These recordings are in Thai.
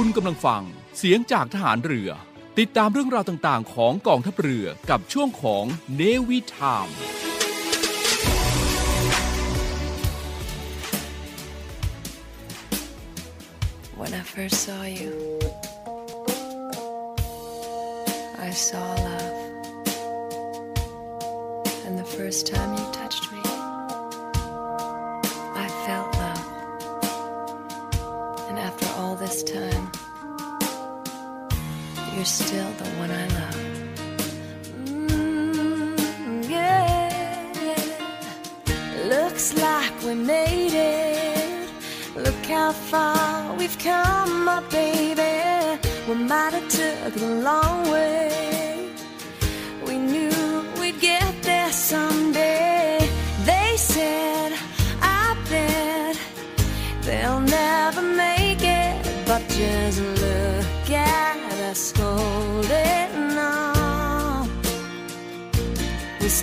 คุณกำลังฟัง เสียงจากทหารเรือ ติดตามเรื่องราวต่างๆ ของกองทัพเรือกับช่วงของเนวิทาม When I first saw you, I saw love. And the first time you touched me, you're still the one I love. Mm, yeah. Looks like we made it. Look how far we've come, my baby. We might have took the long way.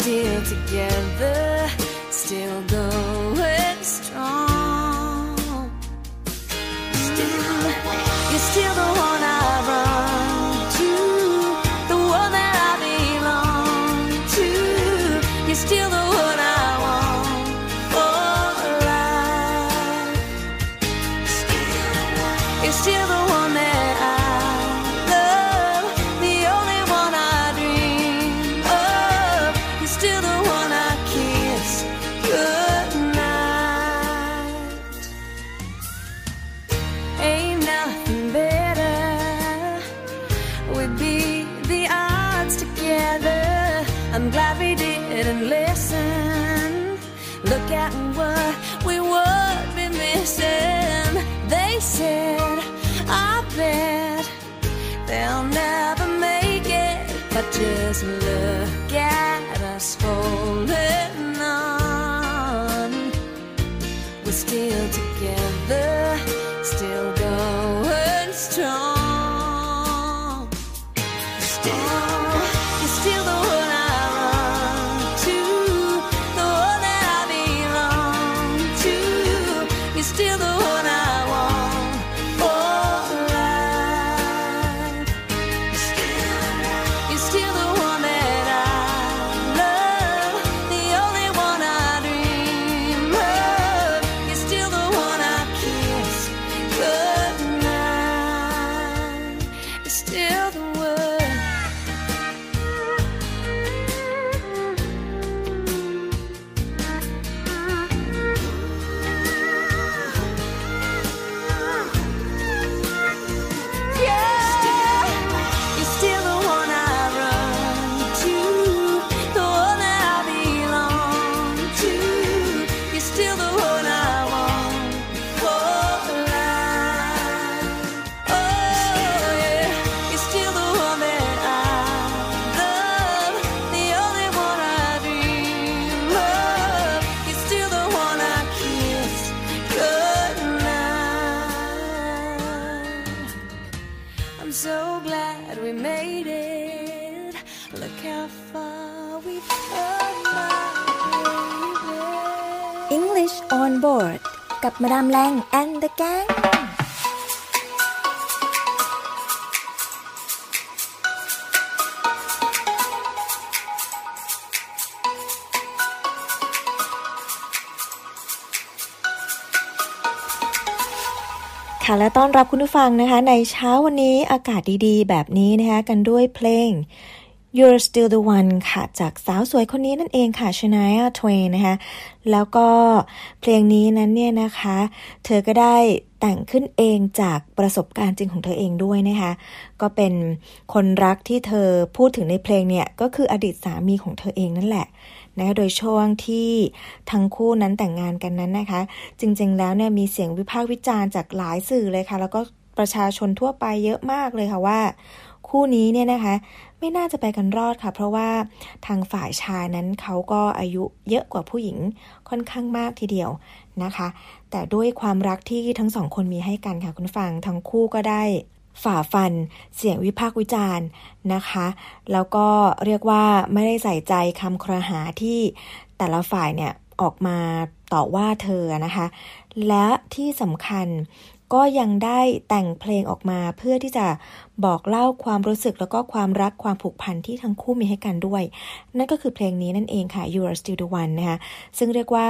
Together, I'm glad we didn't listen. Look at what we would be missing. They said, I bet they'll never มาดามแรง and the gang ค่ะและต้อนรับคุณผู้ฟังนะคะ ในเช้าวันนี้อากาศดีๆ แบบนี้นะคะ กันด้วยเพลง You're Still the One ค่ะ จากสาวสวยคนนี้นั่นเองค่ะ Shania Twain นะคะ แล้วก็เพลงนี้นั้นเนี่ยนะคะ เธอก็ได้แต่งขึ้นเองจากประสบการณ์จริงของเธอเองด้วยนะคะ ก็เป็นคนรักที่เธอพูดถึงในเพลงเนี่ย ก็คืออดีตสามีของเธอเองนั่นแหละนะคะโดยช่วงที่ทั้งคู่นั้นแต่งงานกันนั้นนะคะ จริงๆแล้วเนี่ยมีเสียงวิพากษ์วิจารณ์จากหลายสื่อเลยค่ะ แล้วก็ประชาชนทั่วไปเยอะมากเลยค่ะว่า คู่นี้เนี่ยนะคะ ไม่น่าจะไปกันรอดค่ะ เพราะว่าทางฝ่ายชายนั้นเขาก็อายุเยอะกว่าผู้หญิงค่อนข้างมากทีเดียวนะคะ แต่ด้วยความรักที่ทั้งสองคนมีให้กันค่ะคุณฟังทั้งคู่ก็ได้ฝ่าฟันเสียงวิพากษ์วิจารณ์นะคะ แล้วก็เรียกว่าไม่ได้ใส่ใจคำครหาที่แต่ละฝ่ายเนี่ยออกมาต่อว่าเธอนะคะ และที่สำคัญ ก็ยังได้แต่งเพลงออกมาเพื่อที่จะบอกเล่าความรู้สึกแล้วก็ความรักความผูกพันที่ทั้งคู่มีให้กันด้วย นั่นก็คือเพลงนี้นั่นเองค่ะ You Are Still the One นะคะซึ่งเรียกว่า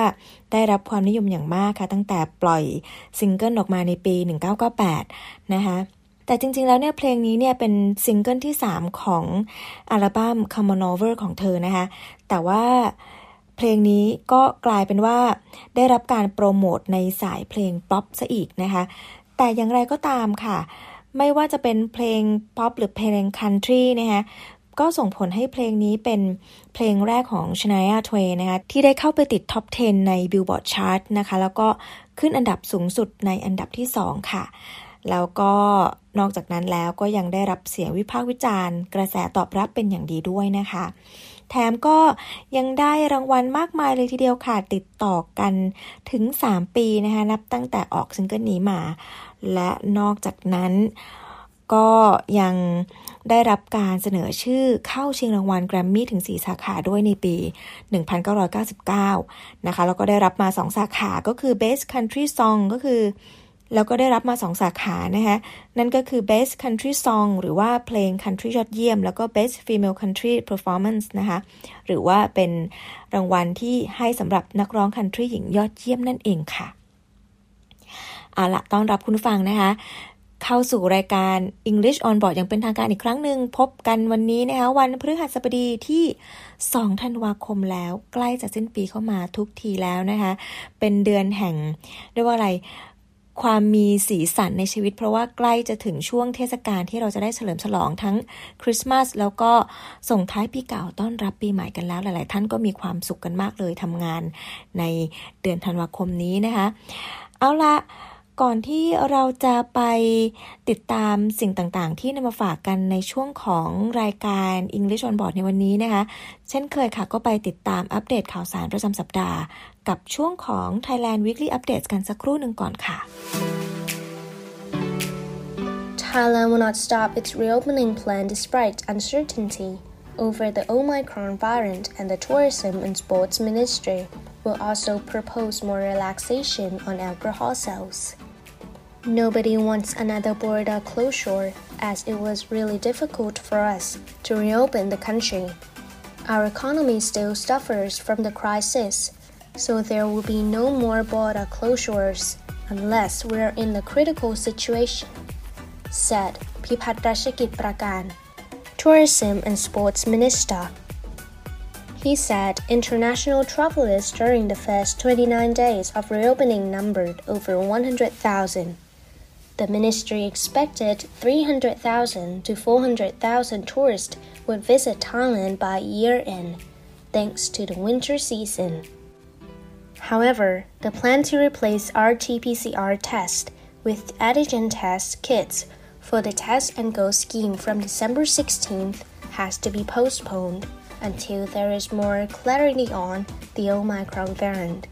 ได้รับความนิยมอย่างมากค่ะ ตั้งแต่ปล่อยซิงเกิลออกมาในปี 1998 นะคะแต่จริงๆ แล้วเนี่ยเพลงนี้เนี่ยเป็นซิงเกิลที่ 3 ของอัลบั้ม Come On Over ของเธอนะคะ แต่ว่า เพลงนี้ก็กลายเป็นว่าได้รับการโปรโมทในสายเพลงป๊อปซะอีกนะคะ แต่อย่างไรก็ตามค่ะ ไม่ว่าจะเป็นเพลงป๊อปหรือเพลงคันทรีนะคะก็ส่งผลให้เพลงนี้เป็นเพลงแรกของชนายาทเวนะคะที่ได้เข้าไปติดท็อป 10 ใน Billboard Chart นะคะ แล้วก็ขึ้นอันดับสูงสุดในอันดับที่ 2 ค่ะ แล้วก็นอกจากนั้นแล้วก็ยังได้รับเสียงวิพากษ์วิจารณ์ กระแสตอบรับเป็นอย่างดีด้วยนะคะ แถมก็ยังได้รางวัลมากมายเลยทีเดียวค่ะ ติดต่อกันถึง 3 ปีนะคะ นับตั้งแต่ออกซิงเกิลนี้มา และนอกจากนั้นก็ยังได้รับการเสนอชื่อเข้าชิงรางวัลแกรมมี่ถึง 4 สาขาด้วยในปี 1999 นะคะ แล้วก็ได้รับมา 2 สาขาก็คือ Best Country Song ก็คือ แล้วก็ได้รับมา2สาขานะคะนั่นก็คือ Best Country Song หรือว่าเพลง Country ยอดเยี่ยม แล้วก็ Best Female Country Performance นะคะหรือว่าเป็นรางวัลที่ให้สำหรับนักร้อง Country หญิงยอดเยี่ยมนั่นเองค่ะเอาละต้อนรับคุณฟังนะคะ เข้าสู่รายการ English on Board อย่างเป็นทางการอีกครั้งหนึ่งพบกันวันนี้นะคะวันพฤหัสบดีที่ 2 ธันวาคมแล้ว ใกล้จะสิ้นปีเข้ามาทุกทีแล้วนะคะ เป็นเดือนแห่งเรียกว่าอะไร ความมีสีสันในชีวิต เพราะว่าใกล้จะถึงช่วงเทศกาลที่เราจะได้เฉลิมฉลองทั้งคริสต์มาสแล้วก็ส่งท้ายปีเก่าต้อนรับปีใหม่กันแล้ว หลาย ๆ ท่านก็มีความสุขกันมากเลยทำงานในเดือนธันวาคมนี้นะคะ เอาละก่อนที่เราจะไปติดตามสิ่งต่างๆ ที่นำมาฝากกันในช่วงของรายการ English on Board ในวันนี้นะคะ เช่นเคยค่ะก็ไปติดตามอัปเดตข่าวสารประจำสัปดาห์ กับช่วงของ Thailand Weekly Updates กันสักครู่หนึ่งก่อนค่ะ Thailand will not stop its reopening plan despite uncertainty over the Omicron variant, and the Tourism and Sports Ministry will also propose more relaxation on alcohol sales. Nobody wants another border closure, as it was really difficult for us to reopen the country. Our economy still suffers from the crisis, so there will be no more border closures unless we're in a critical situation, said Pipat Prakan, Tourism and Sports Minister. He said international travelers during the first 29 days of reopening numbered over 100,000. The ministry expected 300,000 to 400,000 tourists would visit Thailand by year end, thanks to the winter season. However, the plan to replace RT-PCR test with antigen test kits for the test and go scheme from December 16th has to be postponed until there is more clarity on the Omicron variant.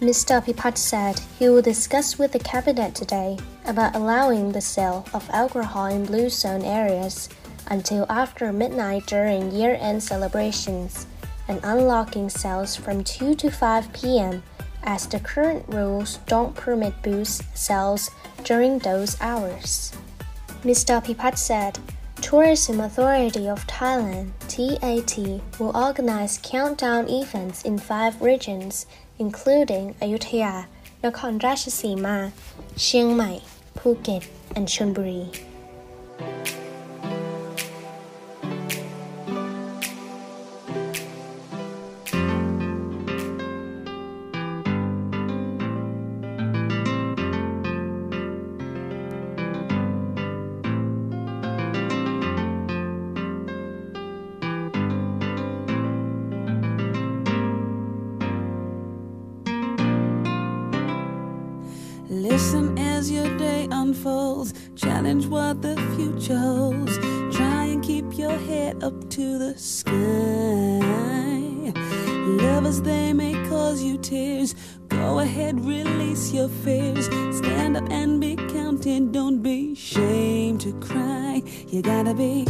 Mr. Pipat said he will discuss with the cabinet today about allowing the sale of alcohol in blue zone areas until after midnight during year-end celebrations and unlocking sales from 2 to 5 p.m. as the current rules don't permit booze sales during those hours. Mr. Pipat said Tourism Authority of Thailand TAT will organize countdown events in five regions including Ayutthaya, Nakhon Ratchasima, Chiang Mai, Phuket, and Chonburi. As your day unfolds. Challenge what the future holds. Try and keep your head up to the sky. Lovers, they may cause you tears. Go ahead, release your fears. Stand up and be counted. Don't be ashamed to cry. You gotta be,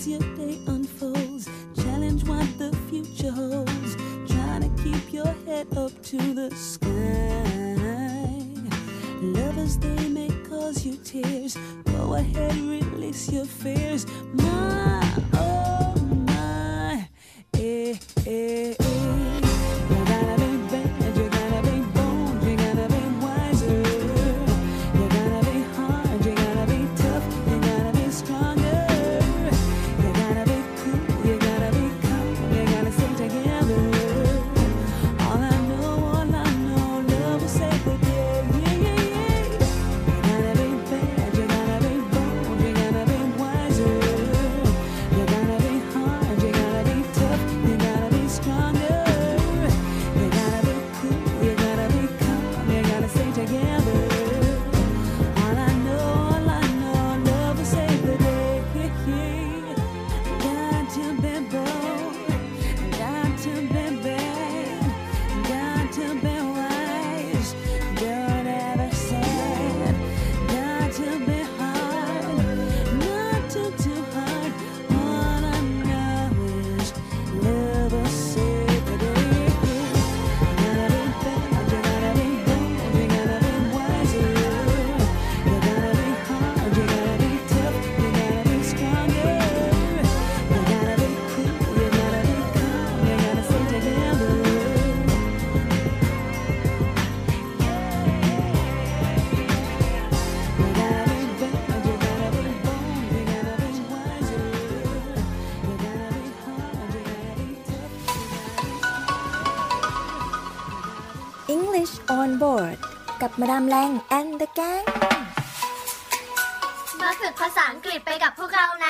siete English on board กับมาดามแรง and the gang มาฝึกภาษาอังกฤษไปกับพวกเราใน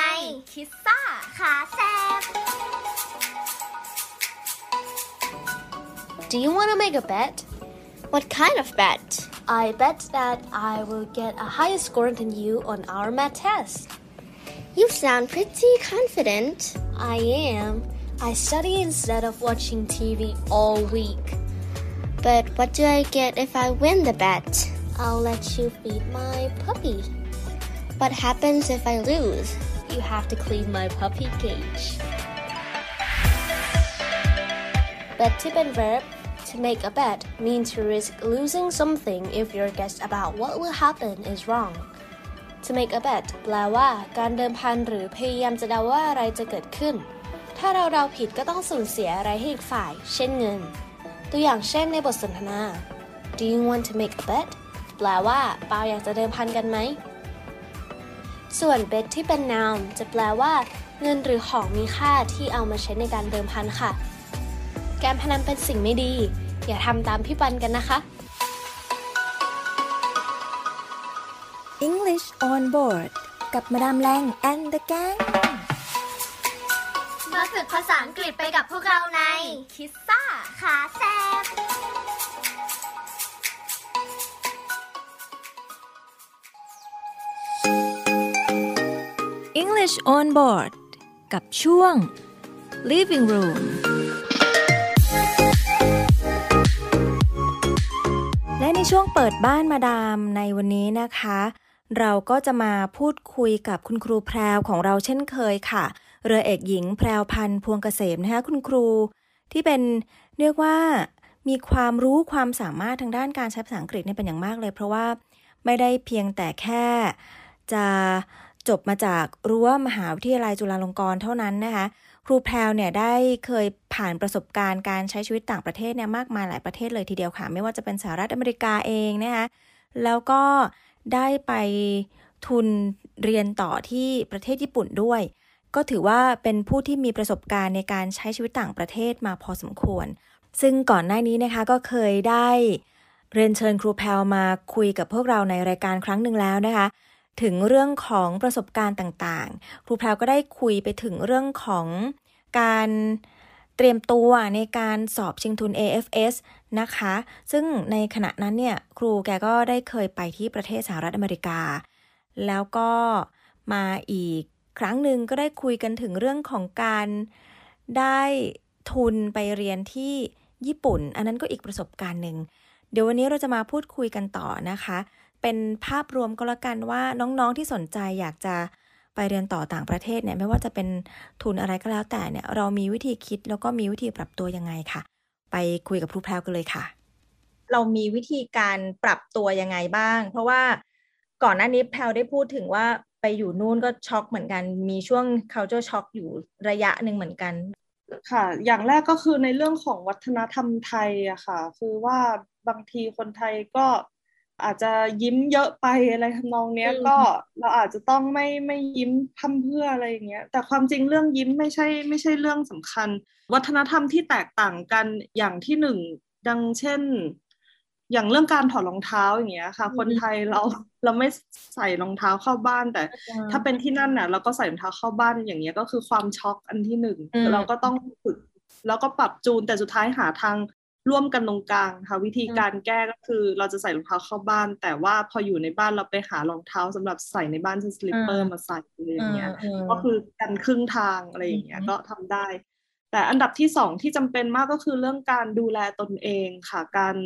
คิสซ่าขาแซบ Do you want to make a bet? What kind of bet? I bet that I will get a higher score than you on our math test. You sound pretty confident. I am. I study instead of watching TV all week. But what do I get if I win the bet? I'll let you feed my puppy. What happens if I lose? You have to clean my puppy cage. Bet ที่เป็น verb to make a bet means to risk losing something if your guess about what will happen is wrong. To make a bet แปลว่า การเดิมพันหรือพยายามจะเดาว่าอะไรจะเกิดขึ้น ถ้าเราเดาผิดก็ต้องสูญเสียอะไรให้อีกฝ่าย เช่นเงิน ตัวอย่างเช่นในบทสนทนา Do you want to make a bet แปลว่าเปาอยากจะเดิมพันกันไหม ส่วน bet ที่เป็น noun จะแปลว่าเงินหรือของมีค่าที่เอามาใช้ในการเดิมพันค่ะ การพนันเป็นสิ่งไม่ดี อย่าทำตามพี่ปันกันนะคะ English on board กับมาดามแรง and the gang มาฝึกภาษาอังกฤษไปกับพวกเราในคิสซ่าขาแซบ English on board กับช่วง Living Room และในช่วงเปิดบ้านมาดามในวันนี้นะคะ เราก็จะมาพูดคุยกับคุณครูแพรวของเราเช่นเคยค่ะ เรือเอกหญิงแพรวพันธ์พวงเกษมนะคะคุณครู ที่เป็นเรียกว่ามีความรู้ความสามารถทางด้านการใช้ภาษาอังกฤษเนี่ยเป็นอย่างมากเลย เพราะว่าไม่ได้เพียงแต่แค่จะจบมาจากรั้วมหาวิทยาลัยจุฬาลงกรณ์เท่านั้นนะคะครูแพรวเนี่ยได้เคยผ่านประสบการณ์การใช้ชีวิตต่างประเทศเนี่ยมากมายหลายประเทศเลยทีเดียวค่ะ ไม่ว่าจะเป็นสหรัฐอเมริกาเองนะคะแล้วก็ได้ไปทุนเรียนต่อที่ประเทศญี่ปุ่นด้วย ก็ถือว่าเป็นผู้ที่มีประสบการณ์ในการใช้ชีวิตต่างประเทศมาพอสมควร ซึ่งก่อนหน้านี้นะคะก็เคยได้เรียนเชิญครูแพรวมาคุยกับพวกเราในรายการครั้งหนึ่งแล้วนะคะ ถึงเรื่องของประสบการณ์ต่างๆ ครูแพรวก็ได้คุยไปถึงเรื่องของการเตรียมตัวในการสอบชิงทุน AFS นะคะ ซึ่งในขณะนั้นเนี่ยครูแกก็ได้เคยไปที่ประเทศสหรัฐอเมริกา แล้วก็มาอีก ครั้งหนึ่งก็ได้คุยกันถึงเรื่องของการได้ทุนไปเรียนที่ญี่ปุ่น อันนั้นก็อีกประสบการณ์หนึ่ง เดี๋ยววันนี้เราจะมาพูดคุยกันต่อนะคะ เป็นภาพรวมก็แล้วกันว่าน้องๆที่สนใจอยากจะไปเรียนต่อต่างประเทศเนี่ยไม่ว่าจะเป็นทุนอะไรก็แล้วแต่เนี่ยเรามีวิธีคิดแล้วก็มีวิธีปรับตัวยังไงค่ะ ไปคุยกับครูแพรวกันเลยค่ะ เรามีวิธีการปรับตัวยังไงบ้าง เพราะว่าก่อนหน้านี้แพลวได้พูดถึงว่า ไปอยู่นู่นก็ช็อกเหมือนกัน มีช่วง culture shock อยู่ระยะหนึ่งเหมือนกัน ค่ะ อย่างแรกก็คือในเรื่องของวัฒนธรรมไทยอะค่ะ คือว่าบางทีคนไทยก็อาจจะยิ้มเยอะไปอะไรทำนองเนี้ยอืมก็เราอาจจะต้องไม่ไม่ยิ้มพร่ำเพรื่ออะไรอย่างเงี้ย แต่ความจริงเรื่องยิ้มไม่ใช่ไม่ใช่เรื่องสำคัญ วัฒนธรรมที่แตกต่างกันอย่างที่หนึ่งดังเช่น อย่างเรื่องการถอดรองเท้าอย่างเงี้ยค่ะ คนไทยเราเราไม่ใส่รองเท้าเข้าบ้านแต่ ถ้าเป็นที่นั่นน่ะ เราก็ใส่รองเท้าเข้าบ้านอย่างเงี้ยก็คือความช็อกอันที่หนึ่งอืมเราก็ต้องฝึกแล้วก็ปรับจูนแต่สุดท้ายหาทางร่วมกันตรงกลางค่ะวิธีการแก้ก็คือเราจะใส่รองเท้าเข้าบ้าน แต่ว่าพออยู่ในบ้านเราไปหารองเท้าสำหรับใส่ในบ้านเช่น slipper มาใส่อะไรอย่างเงี้ยก็คือกันครึ่งทางอะไรอย่างเงี้ยอืมก็ทำได้ แต่อันดับที่สองที่จำเป็นมากก็คือเรื่องการดูแลตนเองค่ะการ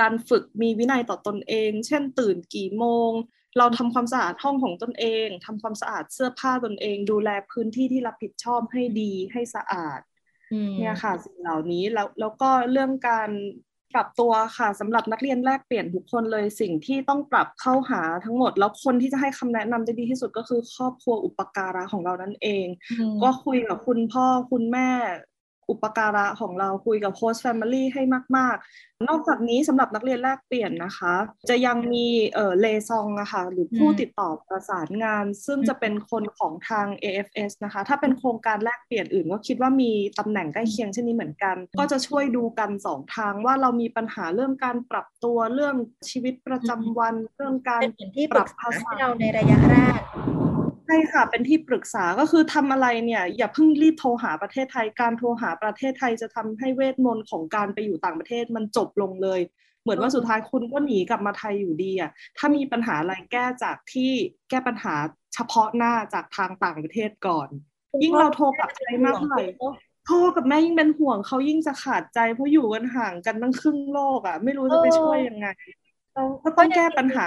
การฝึกมีวินัยต่อตนเอง เช่นตื่นกี่โมง เราทำความสะอาดห้องของตนเองทำความสะอาดเสื้อผ้าตนเอง ดูแลพื้นที่ที่รับผิดชอบให้ดีให้สะอาดอืมเนี่ยค่ะสิ่งเหล่านี้แล้วแล้วก็เรื่องการปรับตัวค่ะสำหรับนักเรียนแลกเปลี่ยนทุกคนเลยสิ่งที่ต้องปรับเข้าหาทั้งหมด แล้วคนที่จะให้คำแนะนำได้ดีที่สุดก็คือครอบครัวอุปการะของเรานั่นเอง ก็คุยกับคุณพ่อคุณแม่ อุปการะของเราคุยกับ host family ให้มาก ๆ นอกจากนี้สำหรับนักเรียนแลกเปลี่ยนนะคะ จะยังมีเอ่อ liaison อะค่ะหรือผู้อืมติดต่อประสานงาน ซึ่งอืมจะเป็นคนของทาง AFS นะคะ ถ้าเป็นโครงการแลกเปลี่ยนอื่นก็คิดว่ามีตำแหน่งใกล้เคียงเช่นนี้เหมือนกัน ก็จะช่วยดูกันสองทางว่าเรามีปัญหาเรื่องการปรับตัวเรื่องชีวิตประจำวันเรื่องการเป็นเหมือนที่ปปรัรึบกษาภาษาให้เราในระยะแรก ใช่ค่ะ เป็นที่ปรึกษาก็คือทำอะไรเนี่ย อย่าเพิ่งรีบโทรหาประเทศไทย การโทรหาประเทศไทยจะทำให้เวทมนต์ของการไปอยู่ต่างประเทศมันจบลงเลย เหมือนว่าสุดท้ายคุณก็หนีกลับมาไทยอยู่ดีอะถ้ามีปัญหาอะไรแก้จากที่แก้ปัญหาเฉพาะหน้าจากทางต่างประเทศก่อน ยิ่งเราโทรกลับไทยมากเท่าไหร่พ่อกับแม่ยิ่งเป็นห่วงเขายิ่งจะขาดใจเพราะอยู่กันห่างกันตั้งครึ่งโลกอะ ไม่รู้จะไปช่วยยังไงเราก็ต้องแก้ปัญหา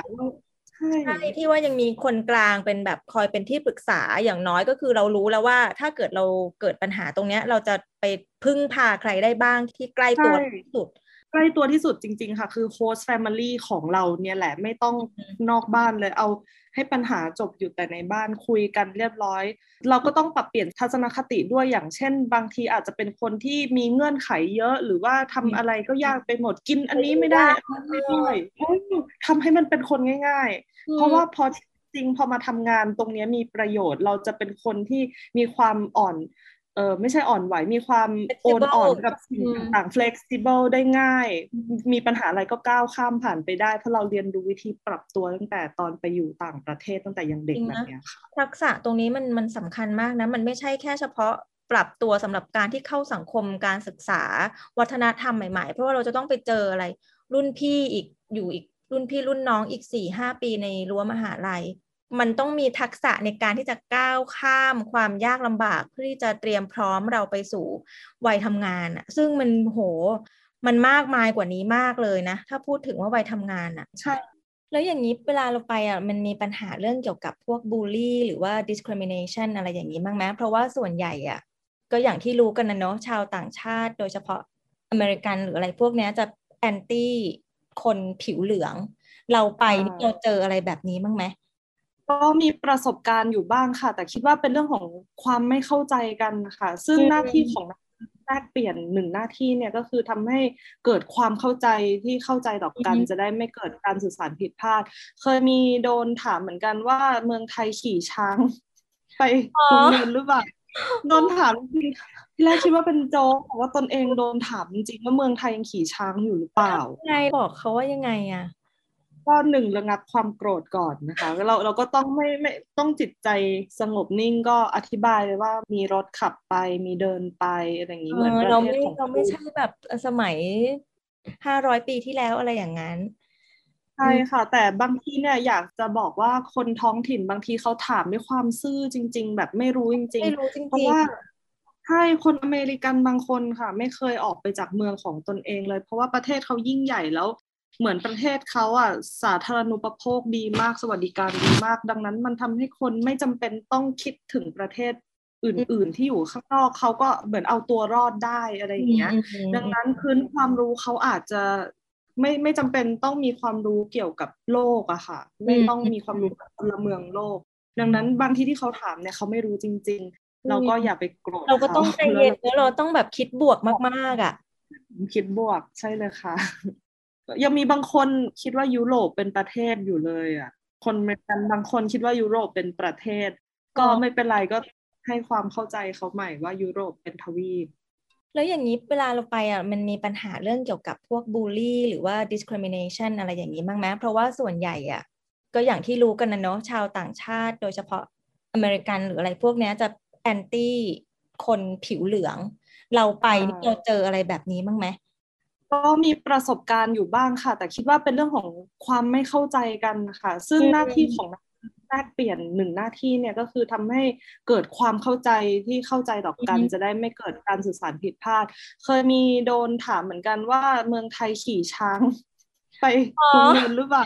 ใช่ที่ว่ายังมีคนกลางเป็นแบบคอยเป็นที่ปรึกษาอย่างน้อยก็คือเรารู้แล้วว่า ถ้าเกิดเราเกิดปัญหาตรงเนี้ย เราจะไปพึ่งพาใครได้บ้างที่ใกล้ตัวที่สุด ใกล้ตัวที่สุดจริง ๆ ค่ะ คือ host family ของเราเนี่ยแหละไม่ต้องอืมนอกบ้านเลยเอาให้ปัญหาจบอยู่แต่ในบ้านคุยกันเรียบร้อย เราก็ต้องปรับเปลี่ยนทัศนคติด้วยอย่างเช่น บางทีอาจจะเป็นคนที่มีเงื่อนไขเยอะ หรือว่าทำอะไรก็ยากไปหมดกินอันนี้ไม่ได้อันนั้นไม่ได้โอ้ยทำให้มันเป็นคนง่าย ๆ เพราะว่าพอจริงพอมาทำงานตรงเนี้ยมีประโยชน์ เราจะเป็นคนที่มีความอ่อนเออไม่ใช่อ่อนไหวมีความโอนอ่อนกับสิ่งอืมต่างๆ flexible ได้ง่าย มีปัญหาอะไรก็ก้าวข้ามผ่านไปได้ เพราะเราเรียนรู้วิธีปรับตัวตั้งแต่ตอนไปอยู่ต่างประเทศตั้งแต่ยังเด็กจริงแบนะบเนี้ยค่ะทักษะตรงนี้มันมันสำคัญมากนะ มันไม่ใช่แค่เฉพาะปรับตัวสำหรับการที่เข้าสังคมการศึกษาวัฒนธรรมใหม่ๆ เพราะว่าเราจะต้องไปเจออะไร รุ่นพี่อีกอยู่อีกรุ่นพี่รุ่นน้องอีกสี่ห้าปีในรั้วมหาลัย มันต้องมีทักษะในการที่จะก้าวข้ามความยากลำบากเพื่อที่จะเตรียมพร้อมเราไปสู่วัยทำงานอะซึ่งมันโห มันมากมายกว่านี้มากเลยนะ ถ้าพูดถึงว่าวัยทำงานอะใช่ แล้วอย่างนี้เวลาเราไปอะมันมีปัญหาเรื่องเกี่ยวกับพวกบูลลี่ หรือว่า discrimination อะไรอย่างนี้บ้างไหมเพราะว่าส่วนใหญ่อะก็อย่างที่รู้กันนะเนาะชาวต่างชาติ โดยเฉพาะอเมริกันหรืออะไรพวกเนี้ยจะแอนตี้คนผิวเหลือง เราไปนี่อ่าเราเจออะไรแบบนี้บ้างไหม ก็มีประสบการณ์อยู่บ้างค่ะ แต่คิดว่าเป็นเรื่องของความไม่เข้าใจกันค่ะ ซึ่งอืมหน้าที่ของนักแลกเปลี่ยนหนึ่งหน้าที่เนี่ยก็คือทำให้เกิดความเข้าใจที่เข้าใจต่อกัน จะได้ไม่เกิดการสื่อสารผิดพลาด เคยมีโดนถามเหมือนกันว่าเมืองไทยขี่ช้าง ไปโรงเรียนหรือเปล่าโดนถามจริงที่แรกคิดว่าเป็นโจ๊กแต่ว่าตนเองโดนถามจริงๆว่าเมืองไทยยังขี่ช้างอยู่หรือเปล่าไงบอกเขาว่ายังไงอะ ก็หนึ่งระงับความโกรธก่อนนะคะแล้วเราเราก็ต้องไม่ไม่ต้องจิตใจสงบนิ่งก็อธิบายเลยว่ามีรถขับไปมีเดินไปอะไรอย่างนี้เหมือนประเราเทศไม่ของเราไม่คุณใช่แบบสมัยห้าร้อยปีที่แล้วอะไรอย่างนั้นใช่ค่ะ แต่บางทีเนี่ยอยากจะบอกว่าคนท้องถิ่นบางทีเขาถามด้วยความซื่อจริง ๆ แบบไม่รู้จริงไม่รู้จๆเพราะริงว่าใช่คนอเมริกันบางคนค่ะ ไม่เคยออกไปจากเมืองของตนเองเลย เพราะว่าประเทศเขายิ่งใหญ่แล้ว เหมือนประเทศเขาอะสาธารณูปโภคดีมากสวัสดิการดีมาก ดังนั้นมันทำให้คนไม่จำเป็นต้องคิดถึงประเทศอื่น ๆ ที่อยู่ข้างนอกเขาก็เหมือนเอาตัวรอดได้อะไรอย่างเงี้ย ดังนั้นพื้นความรู้เขาอาจจะไม่ไม่จำเป็นต้องมีความรู้เกี่ยวกับโลกอะค่ะ ไม่ต้องมีความรู้กับพลเมืองโลก ดังนั้นบางทีที่เขาถามเนี่ยเขาไม่รู้จริง ๆ เราก็อย่าไปโกรธเราก็ต้องขใจเย็นแล้วเราต้องแบบคิดบวกมากๆอะคิดบวกใช่เลยค่ะ ยังมีบางคนคิดว่ายุโรปเป็นประเทศอยู่เลย อะ คนอเมริกันบางคนคิดว่ายุโรปเป็นประเทศ ก็อ๋อไม่เป็นไรก็ให้ความเข้าใจเขาใหม่ว่ายุโรปเป็นทวีปแล้วอย่างนี้เวลาเราไปอะมันมีปัญหาเรื่องเกี่ยวกับพวกบูลลี่ หรือว่า discrimination อะไรอย่างนี้บ้างไหมเพราะว่าส่วนใหญ่อะก็อย่างที่รู้กันนะเนาะชาวต่างชาติ โดยเฉพาะอเมริกันหรืออะไรพวกเนี้ยจะแอนตี้คนผิวเหลือง เราไปนี่อ่าเราเจออะไรแบบนี้บ้างไหม ก็มีประสบการณ์อยู่บ้างค่ะ แต่คิดว่าเป็นเรื่องของความไม่เข้าใจกันค่ะ ซึ่งอืมหน้าที่ของนักแลกเปลี่ยนหนึ่งหน้าที่เนี่ยก็คือทำให้เกิดความเข้าใจที่เข้าใจต่อกัน จะได้ไม่เกิดการสื่อสารผิดพลาด เคยมีโดนถามเหมือนกันว่าเมืองไทยขี่ช้าง ไปโรงเรียนหรือเปล่า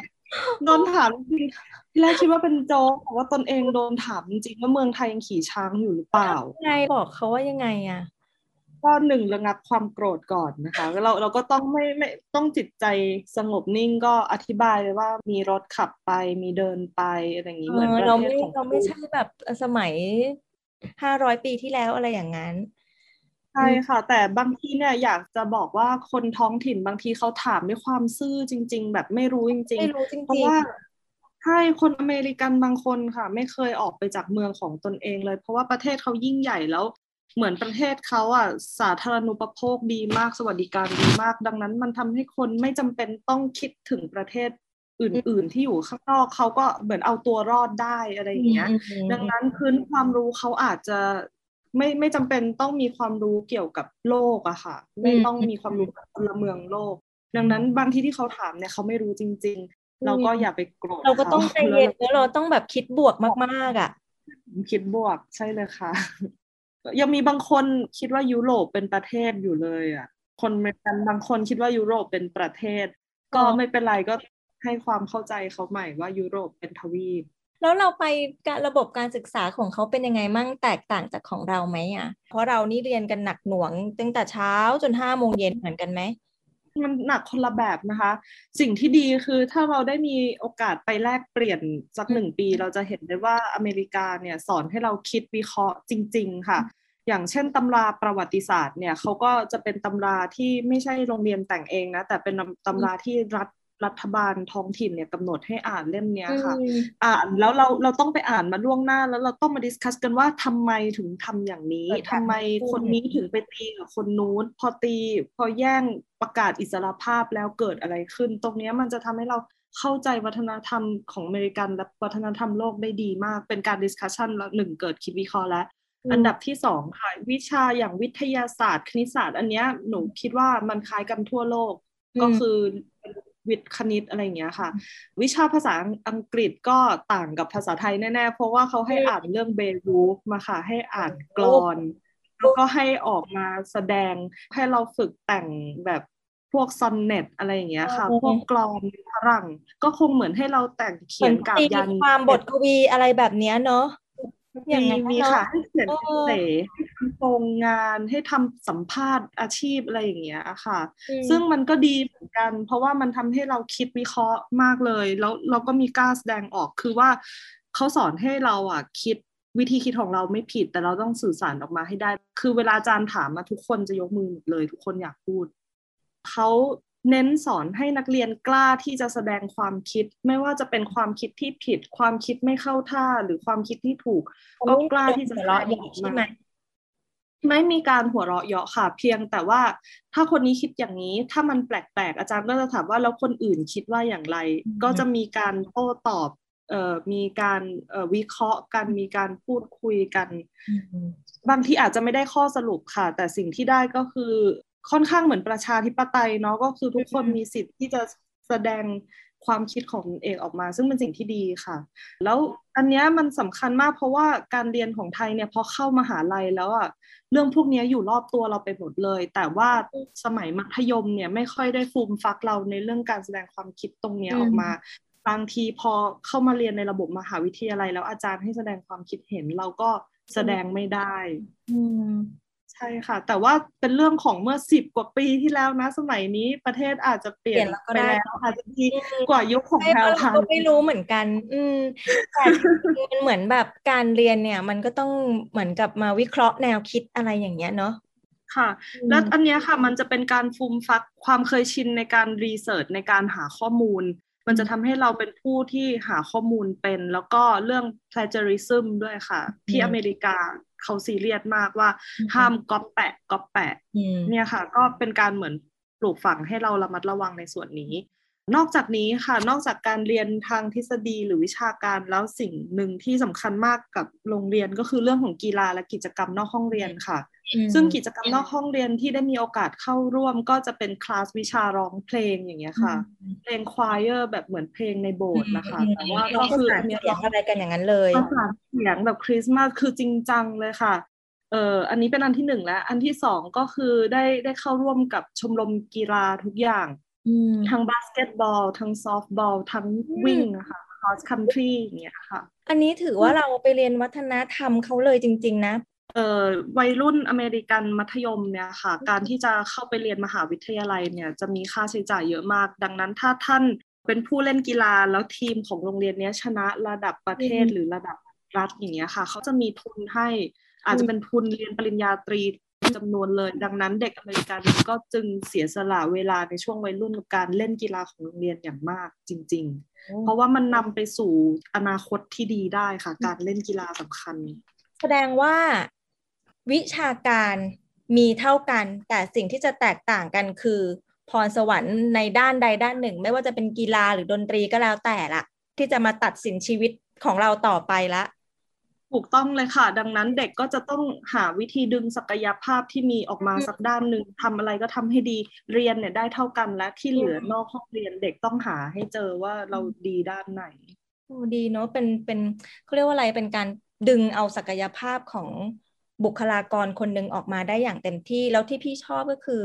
โดนถามจริงๆที่แรกคิดว่าเป็นโจ๊กแต่ว่าตนเองโดนถามจริงๆว่าเมืองไทยยังขี่ช้างอยู่หรือเปล่าไงบอกเขาว่ายังไงอะ ก็หนึ่งระงับความโกรธก่อนนะคะเราเราก็ต้องไม่ไม่ต้องจิตใจสงบนิ่งก็อธิบายเลยว่ามีรถขับไปมีเดินไปอะไรอย่างนี้เหมือนเออประเราเทศไม่ของเราไม่คุณใช่แบบสมัยห้าร้อยปีที่แล้วอะไรอย่างนั้นใช่ค่ะ แต่บางทีเนี่ยอยากจะบอกว่าคนท้องถิ่นบางทีเขาถามด้วยความซื่อจริง ๆ แบบไม่รู้จริงไม่รู้จๆเพราะริงว่าใช่คนอเมริกันบางคนค่ะ ไม่เคยออกไปจากเมืองของตนเองเลย เพราะว่าประเทศเขายิ่งใหญ่แล้ว เหมือนประเทศเขาอะสาธารณูปโภคดีมากสวัสดิการดีมาก ดังนั้นมันทำให้คนไม่จำเป็นต้องคิดถึงประเทศอื่น ๆ ที่อยู่ข้างนอกเขาก็เหมือนเอาตัวรอดได้อะไรอย่างเงี้ยอืมดังนั้นพื้นความรู้เขาอาจจะไม่ไม่จำเป็นต้องมีความรู้เกี่ยวกับโลกอะค่ะ ไม่ต้องมีความรู้กับพลเมืองโลก ดังนั้นบางทีที่เขาถามเนี่ยเขาไม่รู้จริง ๆ เราก็อย่าไปโกรธเราก็ต้องใจเย็นขาแล้วเราต้องแบบคิดบวกมากๆอะคิดบวกใช่เลยค่ะ ยังมีบางคนคิดว่ายุโรปเป็นประเทศอยู่เลยอะ คนเมกันบางคนคิดว่ายุโรปเป็นประเทศ ก็ไม่เป็นไรก็ให้ความเข้าใจเขาใหม่ว่ายุโรปเป็นทวีป แล้วเราไประบบการศึกษาของเขาเป็นยังไงมั่งแตกต่างจากของเราไหมอะ เพราะเรานี่เรียนกันหนักหน่วงตั้งแต่เช้าจนห้าโมงเย็นเหมือนกันไหม มันหนักคนละแบบนะคะ สิ่งที่ดีคือถ้าเราได้มีโอกาสไปแลกเปลี่ยนสักหนึ่งปี เราจะเห็นได้ว่าอเมริกาเนี่ยสอนให้เราคิดวิเคราะห์จริง ๆ ค่ะ อย่างเช่นตำราประวัติศาสตร์เนี่ยเขาก็จะเป็นตำราที่ไม่ใช่โรงเรียนแต่งเองนะแต่เป็นตำราที่รัฐ รัฐบาลท้องถิ่นเนี่ยกำหนดให้อ่านเล่มเนี้ยค่ะอืมอ่านแล้วเราเราต้องไปอ่านมาล่วงหน้า แล้วเราต้องมาดิสคัสกันว่าทำไมถึงทำอย่างนี้เกิดการทำไมพูดคนนี้ถึงไปตีกับคนนู้นพอตี พอแย่งประกาศอิสรภาพแล้วเกิดอะไรขึ้น ตรงเนี้ยมันจะทำให้เราเข้าใจวัฒนธรรมของอเมริกันและวัฒนธรรมโลกได้ดีมาก เป็นการ discussion แล้วหนึ่งเกิดคิดวิเคราะห์แล้วอันดับที่สองค่ะวิชาอย่างวิทยาศาสตร์ คณิตศาสตร์ อันเนี้ยหนูคิดว่ามันคล้ายกันทั่วโลกอืมก็คือ วิทย์คณิตอะไรอย่างเงี้ยค่ะ วิชาภาษาอังกฤษก็ต่างกับภาษาไทยแน่ๆ เพราะว่าเขาให้อ่านเรื่อง Beowulf อะค่ะ ให้อ่านกลอน แล้วก็ให้ออกมาแสดงให้เราฝึกแต่งแบบพวกซอนเน็ตอะไรอย่างเงี้ยค่ะอืมพวกกลอนฝรั่ง ก็คงเหมือนให้เราแต่งเขียนกาบตียันความบทกวีอะไรแบบเนี้ยเนาะ อย่างมีนั้นมีเนอะค่ะให้เขียนเออเสให้ทำโครงงานให้ทำสัมภาษณ์อาชีพอะไรอย่างเงี้ยค่ะอืมซึ่งมันก็ดีเหมือนกัน เพราะว่ามันทำให้เราคิดวิเคราะห์มากเลย แล้วเราก็มีกล้าแสดงออกคือว่าเขาสอนให้เราอะคิดวิธีคิดของเราไม่ผิด แต่เราต้องสื่อสารออกมาให้ได้ คือเวลาอาจารย์ถามมาทุกคนจะยกมือหมดเลย ทุกคนอยากพูดเขา เน้นสอนให้นักเรียนกล้าที่จะแสดงความคิด ไม่ว่าจะเป็นความคิดที่ผิด ความคิดไม่เข้าท่าหรือความคิดที่ถูก ก็กล้าที่จะหัวเราะแสดงอย่างออกใช่มาไหมไม่มีการหัวเราะเยาะค่ะ เพียงแต่ว่าถ้าคนนี้คิดอย่างนี้ ถ้ามันแปลกๆ อาจารย์ก็จะถามว่าแล้วคนอื่นคิดว่าอย่างไรอืมก็จะมีการโต้ตอบเอ่อมีการเอ่อวิเคราะห์กันมีการพูดคุยกันอืมบางทีอาจจะไม่ได้ข้อสรุปค่ะ แต่สิ่งที่ได้ก็คือ ค่อนข้างเหมือนประชาธิปไตยเนาะก็คือทุกคนอืมมีสิทธิ์ที่จะแสดงความคิดของตนเองออกมา ซึ่งเป็นสิ่งที่ดีค่ะ แล้วอันเนี้ยมันสำคัญมากเพราะว่าการเรียนของไทยเนี่ยพอเข้ามหาลัยแล้วอะเรื่องพวกเนี้ยอยู่รอบตัวเราไปหมดเลย แต่ว่าสมัยมัธยมเนี่ยไม่ค่อยได้ฟูมฟักเราในเรื่องการแสดงความคิดตรงเนี้ยอืมออกมา บางทีพอเข้ามาเรียนในระบบมหาวิทยาลัย แล้วอาจารย์ให้แสดงความคิดเห็นเราก็แสดงไม่ได้อืม ใช่ค่ะ แต่ว่าเป็นเรื่องของเมื่อสิบกว่าปีที่แล้วนะ สมัยนี้ประเทศอาจจะเปลี่ยนเปลี่ยนแล้วก็ไปได้แล้วอาจจะดีกว่ายุคของใช่แพรเพวราะพัเรานก็ไม่รู้เหมือนกัน อืมแต่มันเหมือนแบบการเรียนเนี่ย มันก็ต้องเหมือนกับมาวิเคราะห์แนวคิดอะไรอย่างเงี้ยเนาะค่ะอืมแล้วอันเนี้ยค่ะมันจะเป็นการฟูมฟักความเคยชินในการรีเสิร์ชในการหาข้อมูล มันจะทำให้เราเป็นผู้ที่หาข้อมูลเป็น แล้วก็เรื่อง plagiarism ด้วยค่ะ ที่อเมริกาเขาซีเรียสมากว่าห้ามก๊อปแปะก๊อปแปะอืมเนี่ยค่ะ ก็เป็นการเหมือนปลูกฝังให้เราระมัดระวังในส่วนนี้ นอกจากนี้ค่ะ นอกจากการเรียนทางทฤษฎีหรือวิชาการแล้วสิ่งหนึ่งที่สำคัญมากกับโรงเรียนก็คือเรื่องของกีฬาและกิจกรรมนอกห้องเรียนค่ะอืมซึ่งกิจกรรมนอกห้องเรียนที่ได้มีโอกาสเข้าร่วมก็จะเป็นคลาสวิชาร้องเพลงอย่างเงี้ยค่ะ เพลง choir แบบเหมือนเพลงในโบสถ์นะคะแต่ว่าเราก็ก็คือสาอันเสีเนี้ยยงอะไรกันอย่างนั้นเลยประสานเสียงแบบคริสต์มาสคือจริงจังเลยค่ะเอ่ออันนี้เป็นอันที่หนึ่งแล้ว อันที่สองก็คือได้ได้เข้าร่วมกับชมรมกีฬาทุกอย่างอืม ทั้งบาสเกตบอล ทั้งซอฟต์บอล ทั้งวิ่งอะค่ะ cross country อย่างเงี้ยค่ะ อันนี้ถือว่าเราไปเรียนวัฒนธรรมเขาเลยจริง ๆ นะเอ่อวัยรุ่นอเมริกันมัธยมเนี่ยค่ะ การที่จะเข้าไปเรียนมหาวิทยาลัยเนี่ยจะมีค่าใช้จ่ายเยอะมาก ดังนั้นถ้าท่านเป็นผู้เล่นกีฬาแล้วทีมของโรงเรียนเนี้ยชนะระดับประเทศอืมหรือระดับรัฐอย่างเงี้ยค่ะเขาจะมีทุนให้อาจจะเป็นทุนเรียนปริญญาตรี จำนวนเลย ดังนั้นเด็กอเมริกันก็จึงเสียสละเวลาในช่วงวัยรุ่นกับการเล่นกีฬาของโรงเรียนอย่างมากจริง ๆ เพราะว่ามันนำไปสู่อนาคตที่ดีได้ค่ะ การเล่นกีฬาสำคัญ แสดงว่าวิชาการมีเท่ากัน แต่สิ่งที่จะแตกต่างกันคือ พรสวรรค์ในด้านใดด้านหนึ่ง ไม่ว่าจะเป็นกีฬาหรือดนตรีก็แล้วแต่ละที่จะมาตัดสินชีวิตของเราต่อไปละ ถูกต้องเลยค่ะ ดังนั้นเด็กก็จะต้องหาวิธีดึงศักยภาพที่มีออกมาสักด้านหนึ่งทำอะไรก็ทำให้ดีเรียนเนี่ยได้เท่ากันและที่เหลือนอกห้องเรียนเด็กต้องหาให้เจอว่าเราดีด้านไหนโอ้ดีเนาะเป็นเป็นเขาเรียกว่าอะไรเป็นการดึงเอาศักยภาพของบุคลากรคนหนึ่งออกมาได้อย่างเต็มที่ แล้วที่พี่ชอบก็คือ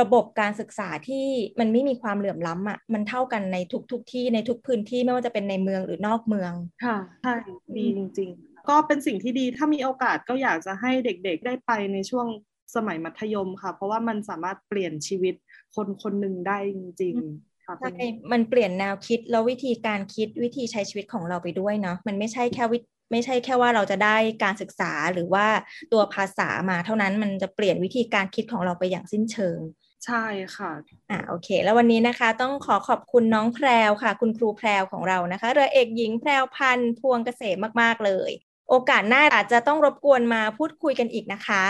ระบบการศึกษาที่มันไม่มีความเหลื่อมล้ำอะมันเท่ากันในทุกทุกที่ในทุกพื้นที่ไม่ว่าจะเป็นในเมืองหรือนอกเมือง ค่ะใช่ดีจริง ๆ ก็เป็นสิ่งที่ดีถ้ามีโอกาสก็อยากจะให้เด็กๆได้ไปในช่วงสมัยมัธยมค่ะ เพราะว่ามันสามารถเปลี่ยนชีวิตคนคนหนึ่งได้จริงๆค่ะใช่มันเปลี่ยนแนวคิดแล้ววิธีการคิดวิธีใช้ชีวิตของเราไปด้วยเนาะมันไม่ใช่แค่วิไม่ใช่แค่ว่าเราจะได้การศึกษาหรือว่าตัวภาษามาเท่านั้นมันจะเปลี่ยนวิธีการคิดของเราไปอย่างสิ้นเชิงใช่ค่ะ อ่าโอเค แล้ววันนี้นะคะต้องขอขอบคุณน้องแพรวค่ะ คุณครูแพรวของเรานะคะ เรือเอกหญิงแพรวพันธ์พวงเกษมมาก ๆ เลย โอกาสหน้าอาจจะต้องรบกวนมาพูดคุยกันอีกนะคะ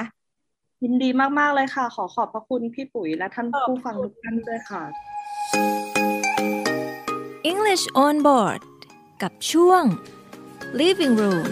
ยินดีมาก ๆ เลยค่ะ ขอขอบพระคุณพี่ปุ๋ยและท่านผู้ฟังทุกท่านด้วยค่ะ English on board กับช่วง Living Room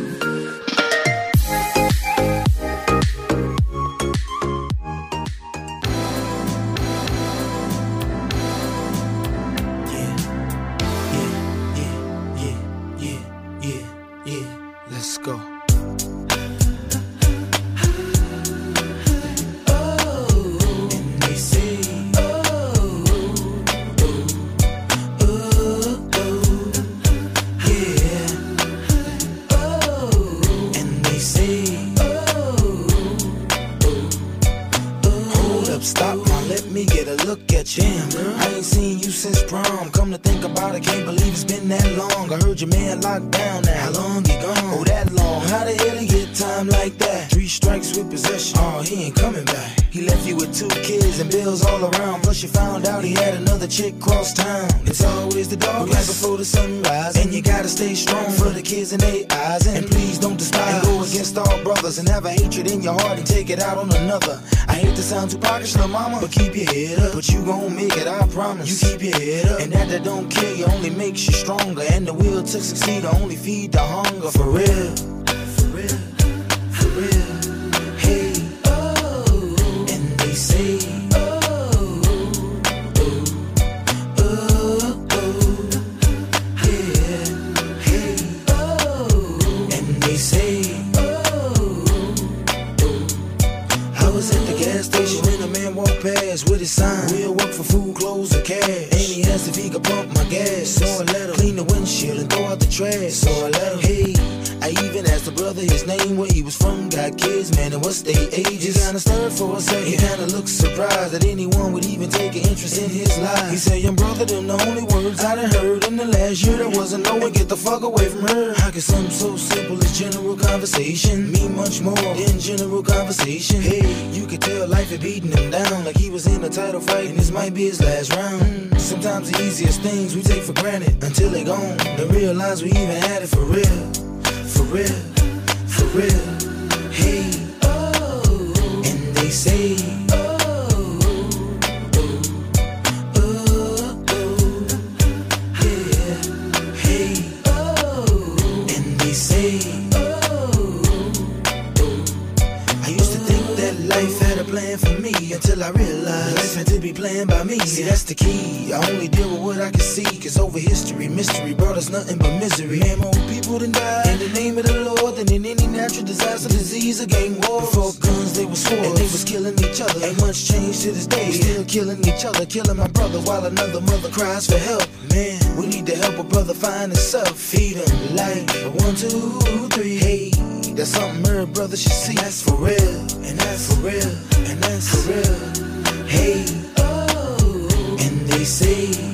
to think about it, can't believe it's been that long. I heard your man locked down now. How long he gone? Oh, that long. How the hell he get time like that? Three strikes with possession. Oh, he ain't coming back. He left you with two kids and bills all around. Plus you found out he had another chick cross town. It's always the dog right before the sunrise. And you gotta stay strong for the kids in their eyes. And please don't despise. And go against all brothers and have a hatred in your heart and take it out on another. I hate to sound too pockish, little mama, but keep your head up. But you gon' make it, I promise. You keep your head up. And that don't kill you only makes you stronger. And the will to succeed only feed the hunger. For real. With his sign. We'll work for food, clothes, or cash. And he asked if he could pump my gas. So I let him clean the windshield and throw out the trash. So I let him, hey. I even asked the brother his name, where he was from, got kids, man, and what state ages. He Kinda stirred for a second. He kinda looked surprised that anyone would even take an interest in his life. He said, Young brother, them the only words I done heard in the last year. There wasn't no one get the fuck away from her. How could something so simple as general conversation mean much more than general conversation? Hey, you could tell life had beaten him down like he was in a title fight and this might be his last round. Sometimes the easiest things we take for granted until they gone and realize we even had it for real. For real, for real. Hey, and they say, me. See, that's the key. I only deal with what I can see, cause over history, mystery brought us nothing but misery. Man, more people than died in the name of the Lord than in any natural disaster, disease, or gang war. Before guns, they were swords, and they was killing each other. Ain't much changed to this day. We Still killing each other, killing my brother while another mother cries for help. Man, we need to help a brother find himself. Feed him like one, two, three. Hey, that's something every brother should see. That's for real, and that's for real, and that's for real. Hey, oh,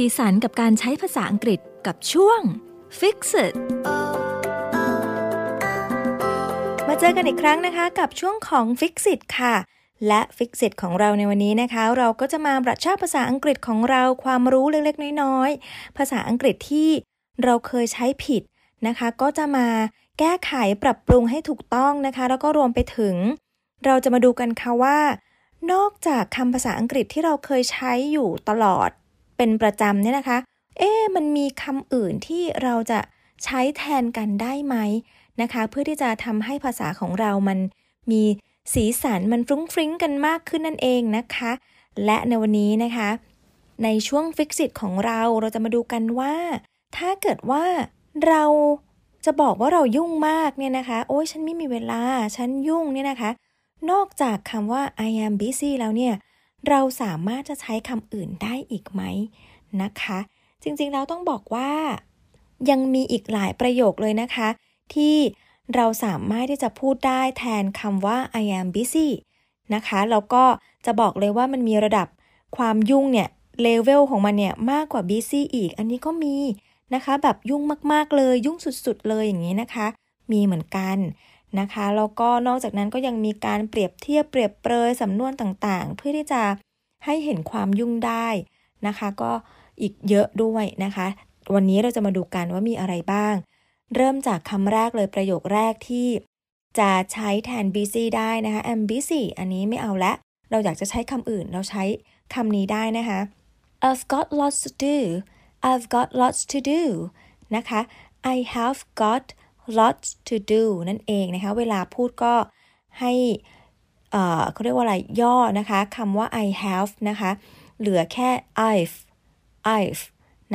สีสันกับการใช้ภาษาอังกฤษกับช่วง Fix It มาเจอกันอีกครั้งนะคะกับช่วงของ Fix It ค่ะ และ Fix It ของเราในวันนี้นะคะ เราก็จะมาประชาภาษาอังกฤษของเราความรู้เล็กๆ น้อยๆ ภาษาอังกฤษที่เราเคยใช้ผิดนะคะ ก็จะมาแก้ไขปรับปรุงให้ถูกต้องนะคะ แล้วก็รวมไปถึง เราจะมาดูกันค่ะว่า นอกจากคำภาษาอังกฤษที่เราเคยใช้อยู่ตลอด เป็นประจำเนี่ยนะคะ เอ๊มันมีคำอื่นที่เราจะใช้แทนกันได้ไหมนะคะ เพื่อที่จะทำให้ภาษาของเรามันมีสีสันมันฟรุ้งฟริ้งกันมากขึ้นนั่นเองนะคะ และในวันนี้นะคะ ในช่วง Fix It ของเราเราจะมาดูกันว่า ถ้าเกิดว่าเราจะบอกว่าเรายุ่งมากเนี่ยนะคะ โอ้ยฉันไม่มีเวลา ฉันยุ่งเนี่ยนะคะ นอกจากคำว่า I am busy แล้วเนี่ย เราสามารถจะใช้คำอื่นได้อีกไหมนะคะ จริงๆแล้วต้องบอกว่า ยังมีอีกหลายประโยคเลยนะคะ ที่เราสามารถที่จะพูดได้แทนคำว่า I am busy นะคะแล้วก็จะบอกเลยว่ามันมีระดับความยุ่งเนี่ยเลเวลของมันเนี่ยมากกว่า busy อีก อันนี้ก็มีนะคะ แบบยุ่งมากๆเลยยุ่งสุดๆเลยอย่างนี้นะคะ มีเหมือนกัน นะคะแล้วก็นอกจากนั้นก็ยังมีการเปรียบเทียบเปรียบเปรยสำนวนต่างๆ เพื่อที่จะให้เห็นความยุ่งได้นะคะ ก็อีกเยอะด้วยนะคะ วันนี้เราจะมาดูกันว่ามีอะไรบ้าง เริ่มจากคำแรกเลยประโยคแรกที่จะใช้แทน busy ได้นะคะ I'm busy อันนี้ไม่เอาละเราอยากจะใช้คำอื่นเราใช้คำนี้ได้นะคะ I've got lots to do I've got lots to do นะคะ I have got lots to do นั่นเองนะคะ เวลาพูดก็ให้เขาเรียกว่าอะไรย่อนะคะคำว่า I have นะคะ เหลือแค่ I've I've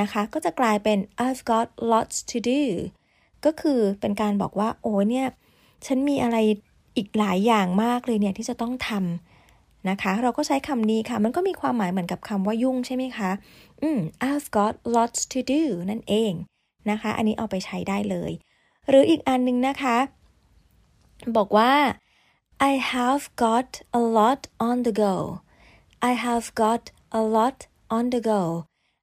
นะคะ ก็จะกลายเป็น I've got lots to do ก็คือเป็นการบอกว่า โอ้เนี่ย ฉันมีอะไรอีกหลายอย่างมากเลยเนี่ย ที่จะต้องทำนะคะ เราก็ใช้คำนี้ค่ะ มันก็มีความหมายเหมือนกับคำว่ายุ่งใช่ไหมคะ อืม I've got lots to do นั่นเองนะคะ อันนี้เอาไปใช้ได้เลย หรืออีกอันหนึงนะคะ บอกว่า I have got a lot on the go I have got a lot on the go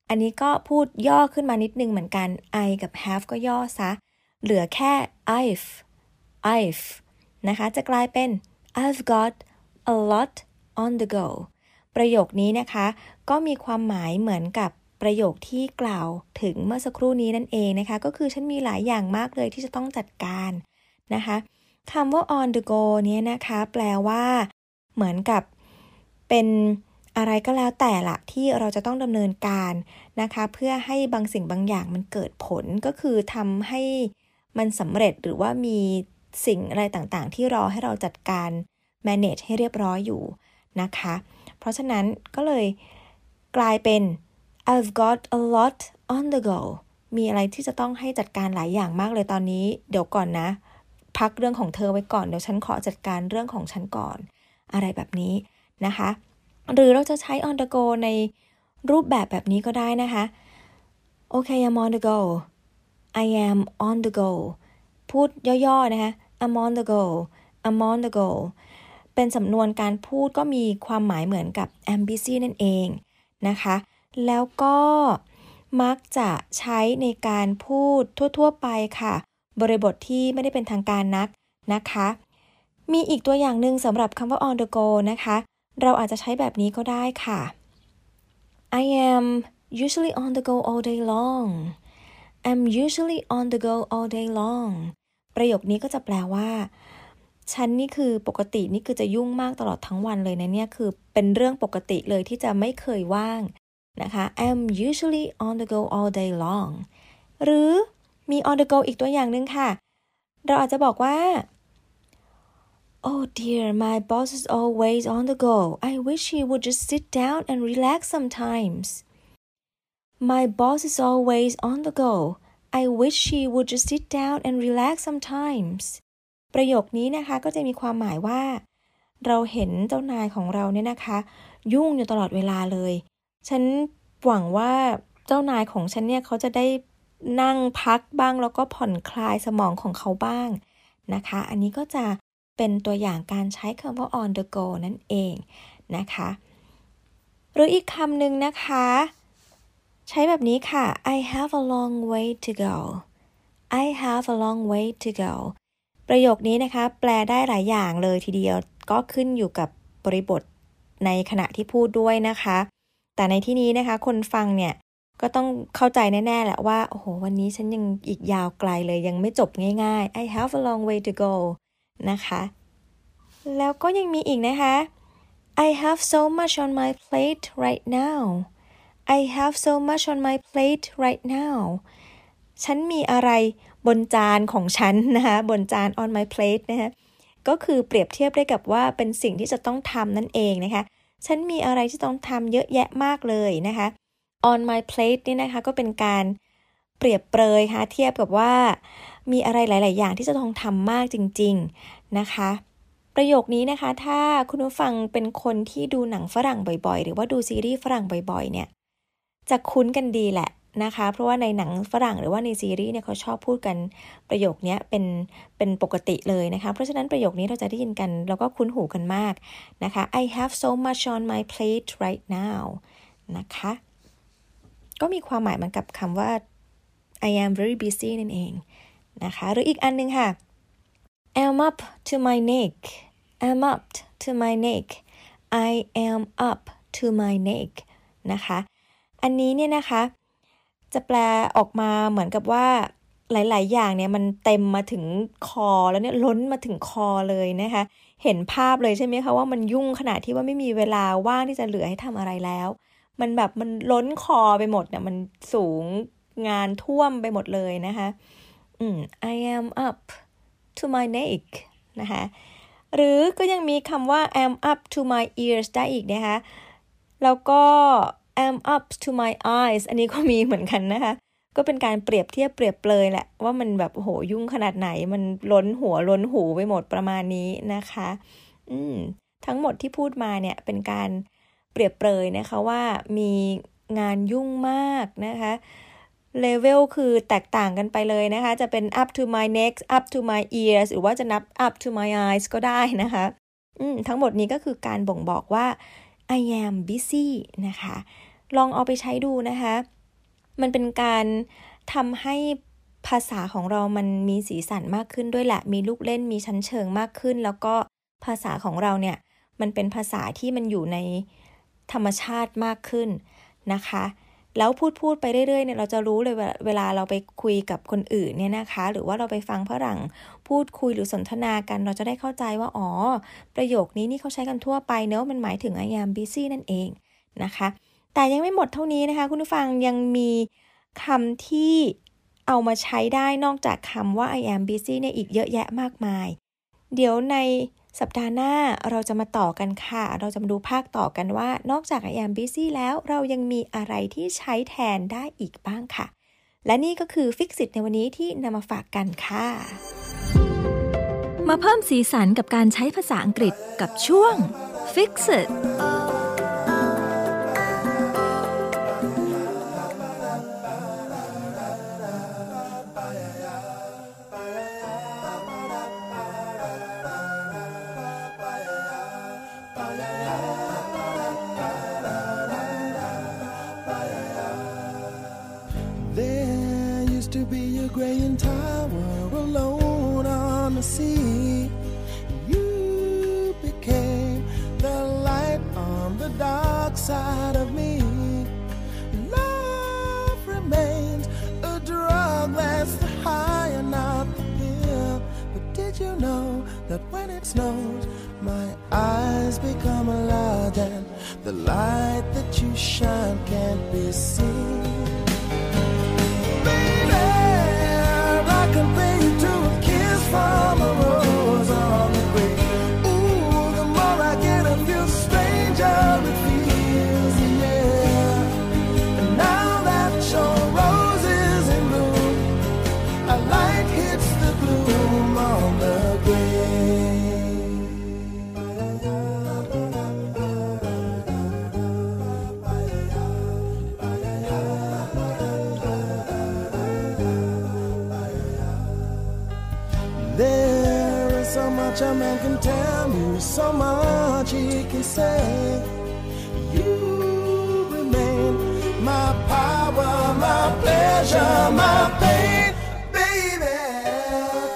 อันนี้ก็พูดย่อขึ้นมานิดนึงเหมือนกัน I กับ have ก็ย่อซะ เหลือแค่ I've I've นะคะ จะกลายเป็น I've got a lot on the go ประโยคนี้นะคะ ก็มีความหมายเหมือนกับ ประโยคที่กล่าวถึงเมื่อสักครู่นี้นั่นเองนะคะ ก็คือฉันมีหลายอย่างมากเลยที่จะต้องจัดการนะคะคำว่า on the go เนี่ยนะคะ แปลว่าเหมือนกับเป็นอะไรก็แล้วแต่ละที่เราจะต้องดำเนินการนะคะ เพื่อให้บางสิ่งบางอย่างมันเกิดผลก็คือทำให้มันสำเร็จหรือว่ามีสิ่งอะไรต่างๆ ที่รอให้เราจัดการ manage ให้เรียบร้อยอยู่นะคะ เพราะฉะนั้นก็เลยกลายเป็น I've got a lot on the go มีอะไรที่จะต้องให้จัดการหลายอย่างมากเลยตอนนี้ เดี๋ยวก่อนนะ พักเรื่องของเธอไว้ก่อน เดี๋ยวฉันขอจัดการเรื่องของฉันก่อน อะไรแบบนี้นะคะ หรือเราจะใช้ on the go ในรูปแบบแบบนี้ก็ได้นะคะโอเค I'm on the go I am on the go พูดย่อๆนะคะ I'm on the go I'm on the go เป็นสำนวนการพูดก็มีความหมายเหมือนกับ am busy นั่นเองนะคะ แล้วก็มักจะใช้ในการพูดทั่ว ๆ ไปค่ะ บริบทที่ไม่ได้เป็นทางการนักนะคะ มีอีกตัวอย่างหนึ่งสำหรับคำว่า on the go นะคะ เราอาจจะใช้แบบนี้ก็ได้ค่ะ I am usually on the go all day long I'm usually on the go all day long ประโยคนี้ก็จะแปลว่า ฉันนี่คือปกตินี่คือจะยุ่งมากตลอดทั้งวันเลยนะเนี่ย คือเป็นเรื่องปกติเลยที่จะไม่เคยว่าง นะคะ I'm usually on the go all day long หรือมี on the go อีกตัวอย่างหนึ่งค่ะ เราอาจจะบอกว่า Oh dear my boss is always on the go I wish he would just sit down and relax sometimes My boss is always on the go I wish he would just sit down and relax sometimes ประโยคนี้นะคะก็จะมีความหมายว่า เราเห็นเจ้านายของเราเนี่ยนะคะ ยุ่งอยู่ตลอดเวลาเลย ฉันหวังว่าเจ้านายของฉันเนี่ยเขาจะได้นั่งพักบ้างแล้วก็ผ่อนคลายสมองของเขาบ้างนะคะ อันนี้ก็จะเป็นตัวอย่างการใช้คำว่า on the go นั่นเองนะคะ หรืออีกคำหนึ่งนะคะ ใช้แบบนี้ค่ะ I have a long way to go I have a long way to go ประโยคนี้นะคะ แปลได้หลายอย่างเลยทีเดียวก็ขึ้นอยู่กับบริบทในขณะที่พูดด้วยนะคะ แต่ในที่นี้นะคะ คนฟังเนี่ยก็ต้องเข้าใจแน่ ๆ แหละว่า โอ้โห วันนี้ฉันยังอีกยาวไกลเลยยังไม่จบง่ายๆ I have a long way to go นะคะ แล้วก็ยังมีอีกนะคะ I have so much on my plate right now I have so much on my plate right now ฉันมีอะไรบนจานของฉันนะคะบนจาน on my plate นะคะก็คือเปรียบเทียบได้กับว่าเป็นสิ่งที่จะต้องทำนั่นเองนะคะ ฉันมีอะไรที่ต้องทำเยอะแยะมากเลยนะคะ on my plate นี่นะคะก็เป็นการเปรียบเปรยค่ะเทียบกับว่า มีอะไรหลาย ๆ อย่างที่จะต้องทำมากจริง ๆ นะคะประโยคนี้นะคะ ถ้าคุณผู้ฟังเป็นคนที่ดูหนังฝรั่งบ่อยๆ หรือว่าดูซีรีส์ฝรั่งบ่อยๆ เนี่ย จะคุ้นกันดีแหละ นะคะ เพราะว่าในหนังฝรั่งหรือว่าในซีรีส์เนี่ยเขาชอบพูดกันประโยคนี้เป็นเป็นปกติเลยนะคะ เพราะฉะนั้นประโยคนี้เราจะได้ยินกัน แล้วก็คุ้นหูกันมากนะคะ I have so much on my plate right now นะคะ ก็มีความหมายเหมือนกับคำว่า I am very busy นั่นเองนะคะ หรืออีกอันนึงค่ะ I'm up to my neck I'm up to my neck I am up to my neck นะคะ อันนี้เนี่ยนะคะ จะแปลออกมาเหมือนกับว่าหลาย ๆ อย่างเนี่ยมันเต็มมาถึงคอแล้วเนี่ยล้นมาถึงคอเลยนะคะ เห็นภาพเลยใช่ไหมคะว่ามันยุ่งขนาดที่ว่าไม่มีเวลาว่างที่จะเหลือให้ทำอะไรแล้ว มันแบบมันล้นคอไปหมดเนี่ยมันสูงงานท่วมไปหมดเลยนะคะอืม I am up to my neck นะคะหรือก็ยังมีคำว่า am up to my ears ได้อีกนะคะแล้วก็ am up to my eyes อันนี้ก็มีเหมือนกันนะคะ ก็เป็นการเปรียบเทียบเปรียบเปรยแหละว่ามันแบบโหยุ่งขนาดไหน มันล้นหัวล้นหูไปหมดประมาณนี้นะคะ อืมทั้งหมดที่พูดมาเนี่ยเป็นการเปรียบเปรยนะคะว่ามีงานยุ่งมากนะคะเลเวลคือแตกต่างกันไปเลยนะคะ จะเป็น up to my neck up to my ears หรือว่าจะนับ up to my eyes ก็ได้นะคะ อืมทั้งหมดนี้ก็คือการบ่งบอกว่า I am busy นะคะ ลองเอาไปใช้ดูนะคะ มันเป็นการทำให้ภาษาของเรามันมีสีสันมากขึ้นด้วยแหละ มีลูกเล่น มีชั้นเชิงมากขึ้น แล้วก็ภาษาของเราเนี่ย มันเป็นภาษาที่มันอยู่ในธรรมชาติมากขึ้นนะคะ แล้วพูดพูดไปเรื่อยๆเนี่ย เราจะรู้เลยเวลาเราไปคุยกับคนอื่นเนี่ยนะคะ หรือว่าเราไปฟังฝรั่ง พูดคุยหรือสนทนากัน เราจะได้เข้าใจว่า อ๋อ ประโยคนี้นี่เขาใช้กันทั่วไปเนอะมันหมายถึง I am busy นั่นเองนะคะ แต่ยังไม่หมดเท่านี้นะคะ คุณผู้ฟังยังมีคำที่เอามาใช้ได้นอกจากคำว่า I am busy เนี่ยอีกเยอะแยะมากมาย เดี๋ยวในสัปดาห์หน้าเราจะมาต่อกันค่ะ เราจะมาดูภาคต่อกันว่า นอกจาก I am busy แล้วเรายังมีอะไรที่ใช้แทนได้อีกบ้างค่ะ และนี่ก็คือฟิกซิตในวันนี้ที่นำมาฝากกันค่ะ มาเพิ่มสีสันกับการใช้ภาษาอังกฤษกับช่วง Fix It dark side of me. Love remains a drug that's the high and not the pill. But did you know that when it snows, my eyes become large and the light that you shine can't be seen? Baby, I compare you to a kiss from much a man can tell you, so much he can say. You remain my power, my pleasure, my pain, baby.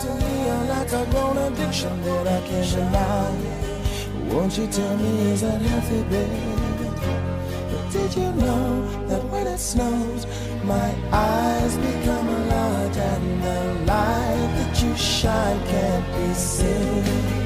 To me, you're like a grown addiction that I can't deny. Won't you tell me, is that healthy, baby? But did you know that when it snows, my eyes become large and the light that you shine can't be seen?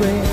On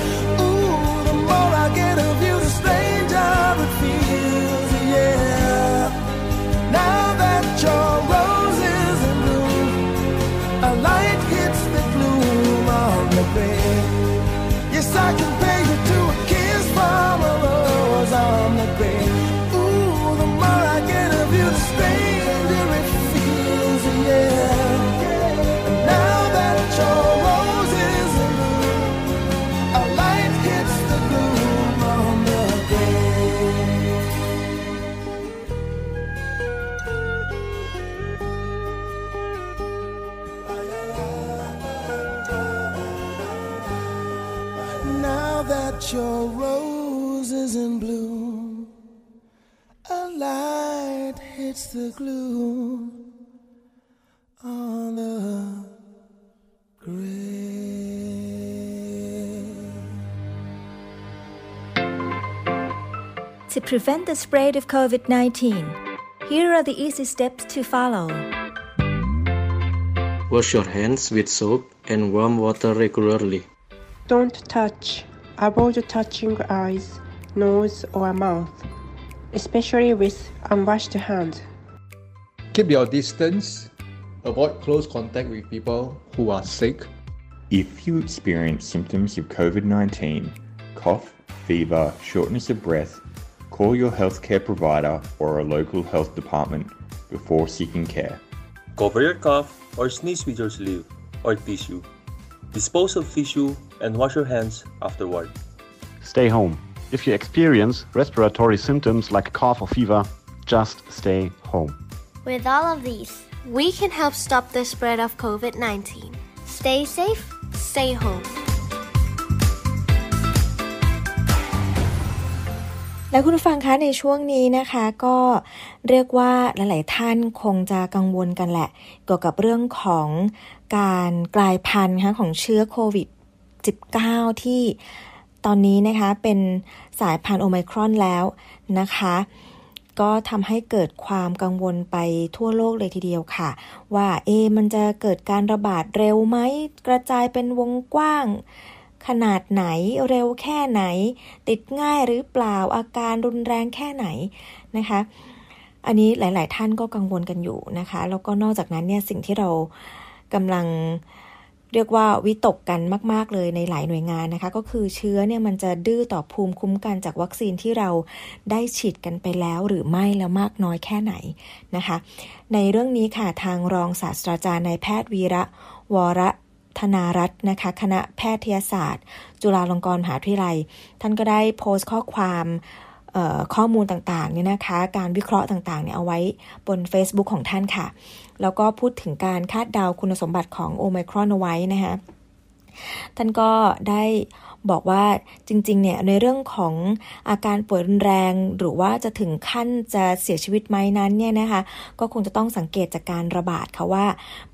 the glue on the grave. To prevent the spread of COVID 19, here are the easy steps to follow. Wash your hands with soap and warm water regularly. Don't touch. Avoid touching eyes, nose, or mouth, especially with unwashed hands. Keep your distance. Avoid close contact with people who are sick. If you experience symptoms of COVID 19, cough, fever, shortness of breath, call your healthcare provider or a local health department before seeking care. Cover your cough or sneeze with your sleeve or tissue. Dispose of tissue and wash your hands afterward. Stay home. If you experience respiratory symptoms like cough or fever, just stay home. With all of these, we can help stop the spread of COVID 19. Stay safe, stay home. แล้วคุณผู้ฟังคะในช่วงนี้นะคะก็เรียกว่าหลาย ๆ ท่านคงจะกังวลกันแหละ เกี่ยวกับเรื่องของการกลายพันธุ์ะของเชื้อโควิด -19 ที่ตอนนี้นะคะเป็นสายพันธุ์โอไมครอนแล้วนะคะ ก็ทำให้เกิดความกังวลไปทั่วโลกเลยทีเดียวค่ะ ว่าเอ มันจะเกิดการระบาดเร็วไหมกระจายเป็นวงกว้าง ขนาดไหนเร็วแค่ไหน ติดง่ายหรือเปล่าอาการรุนแรงแค่ไหนนะคะอันนี้หลาย ๆ ท่านก็กังวลกันอยู่นะคะ แล้วก็นอกจากนั้นเนี่ยสิ่งที่เรากำลัง เรียกว่าวิตกกันมาก ๆ เลยในหลายหน่วยงานนะคะ ก็คือเชื้อเนี่ยมันจะดื้อต่อภูมิคุ้มกันจากวัคซีนที่เราได้ฉีดกันไปแล้วหรือไม่แล้วมากน้อยแค่ไหนนะคะ ในเรื่องนี้ค่ะทางรองศาสตราจารย์นายแพทย์วีระวรธนารัตน์นะคะ คณะแพทยศาสตร์ จุฬาลงกรณ์มหาวิทยาลัย ท่านก็ได้โพสต์ข้อความข้อมูลต่างๆเนี่ยนะคะ การวิเคราะห์ต่างๆเนี่ยเอาไว้บน Facebook ของท่านค่ะ แล้วก็พูดถึงการคาดเดาคุณสมบัติของโอไมครอนเอาไว้นะคะท่านก็ได้ บอกว่าจริงๆ เนี่ยในเรื่องของอาการป่วยรุนแรง หรือว่าจะถึงขั้นจะเสียชีวิตไหมนั้นเนี่ยนะคะก็คงจะต้องสังเกตจากการระบาดค่ะว่า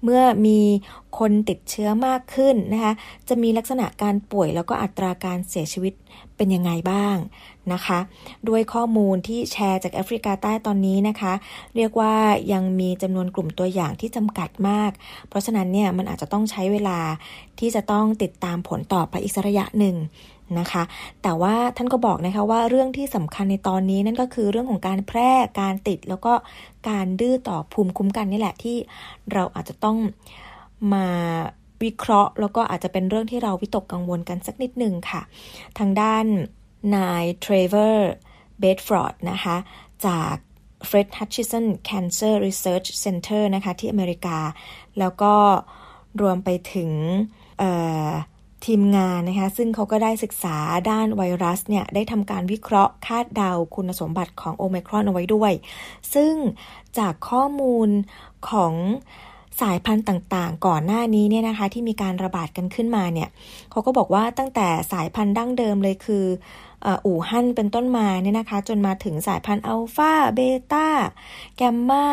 เมื่อมีคนติดเชื้อมากขึ้นนะคะจะมีลักษณะการป่วยแล้วก็อัตราการเสียชีวิตเป็นยังไงบ้างนะคะ ด้วยข้อมูลที่แชร์จากแอฟริกาใต้ตอนนี้นะคะ เรียกว่ายังมีจำนวนกลุ่มตัวอย่างที่จำกัดมาก เพราะฉะนั้นเนี่ยมันอาจจะต้องใช้เวลาที่จะต้องติดตามผลต่อไปอีกระยะหนึ่งนะคะ แต่ว่าท่านก็บอกนะคะว่าเรื่องที่สำคัญในตอนนี้นั่นก็คือเรื่องของการแพร่การติดแล้วก็การดื้อต่อภูมิคุ้มกันนี่แหละที่เราอาจจะต้องมาวิเคราะห์ แล้วก็อาจจะเป็นเรื่องที่เราวิตกกังวลกันสักนิดหนึ่งค่ะ ทางด้านนายเทรเวอร์เบดฟอร์ดนะคะ จาก Fred Hutchinson Cancer Research Center นะคะที่อเมริกา แล้วก็รวมไปถึง ทีมงานนะคะซึ่งเขาก็ได้ศึกษาด้านไวรัสเนี่ยได้ทำการวิเคราะห์คาดเดาคุณสมบัติของโอไมครอนเอาไว้ด้วย ซึ่งจากข้อมูลของสายพันธุ์ต่างๆ ก่อนหน้านี้เนี่ยนะคะที่มีการระบาดกันขึ้นมาเนี่ยเขาก็บอกว่าตั้งแต่สายพันธุ์ดั้งเดิมเลยคืออู่ฮั่นเป็นต้นมาเนี่ยนะคะ จนมาถึงสายพันธุ์อัลฟาเบต้าแกมมา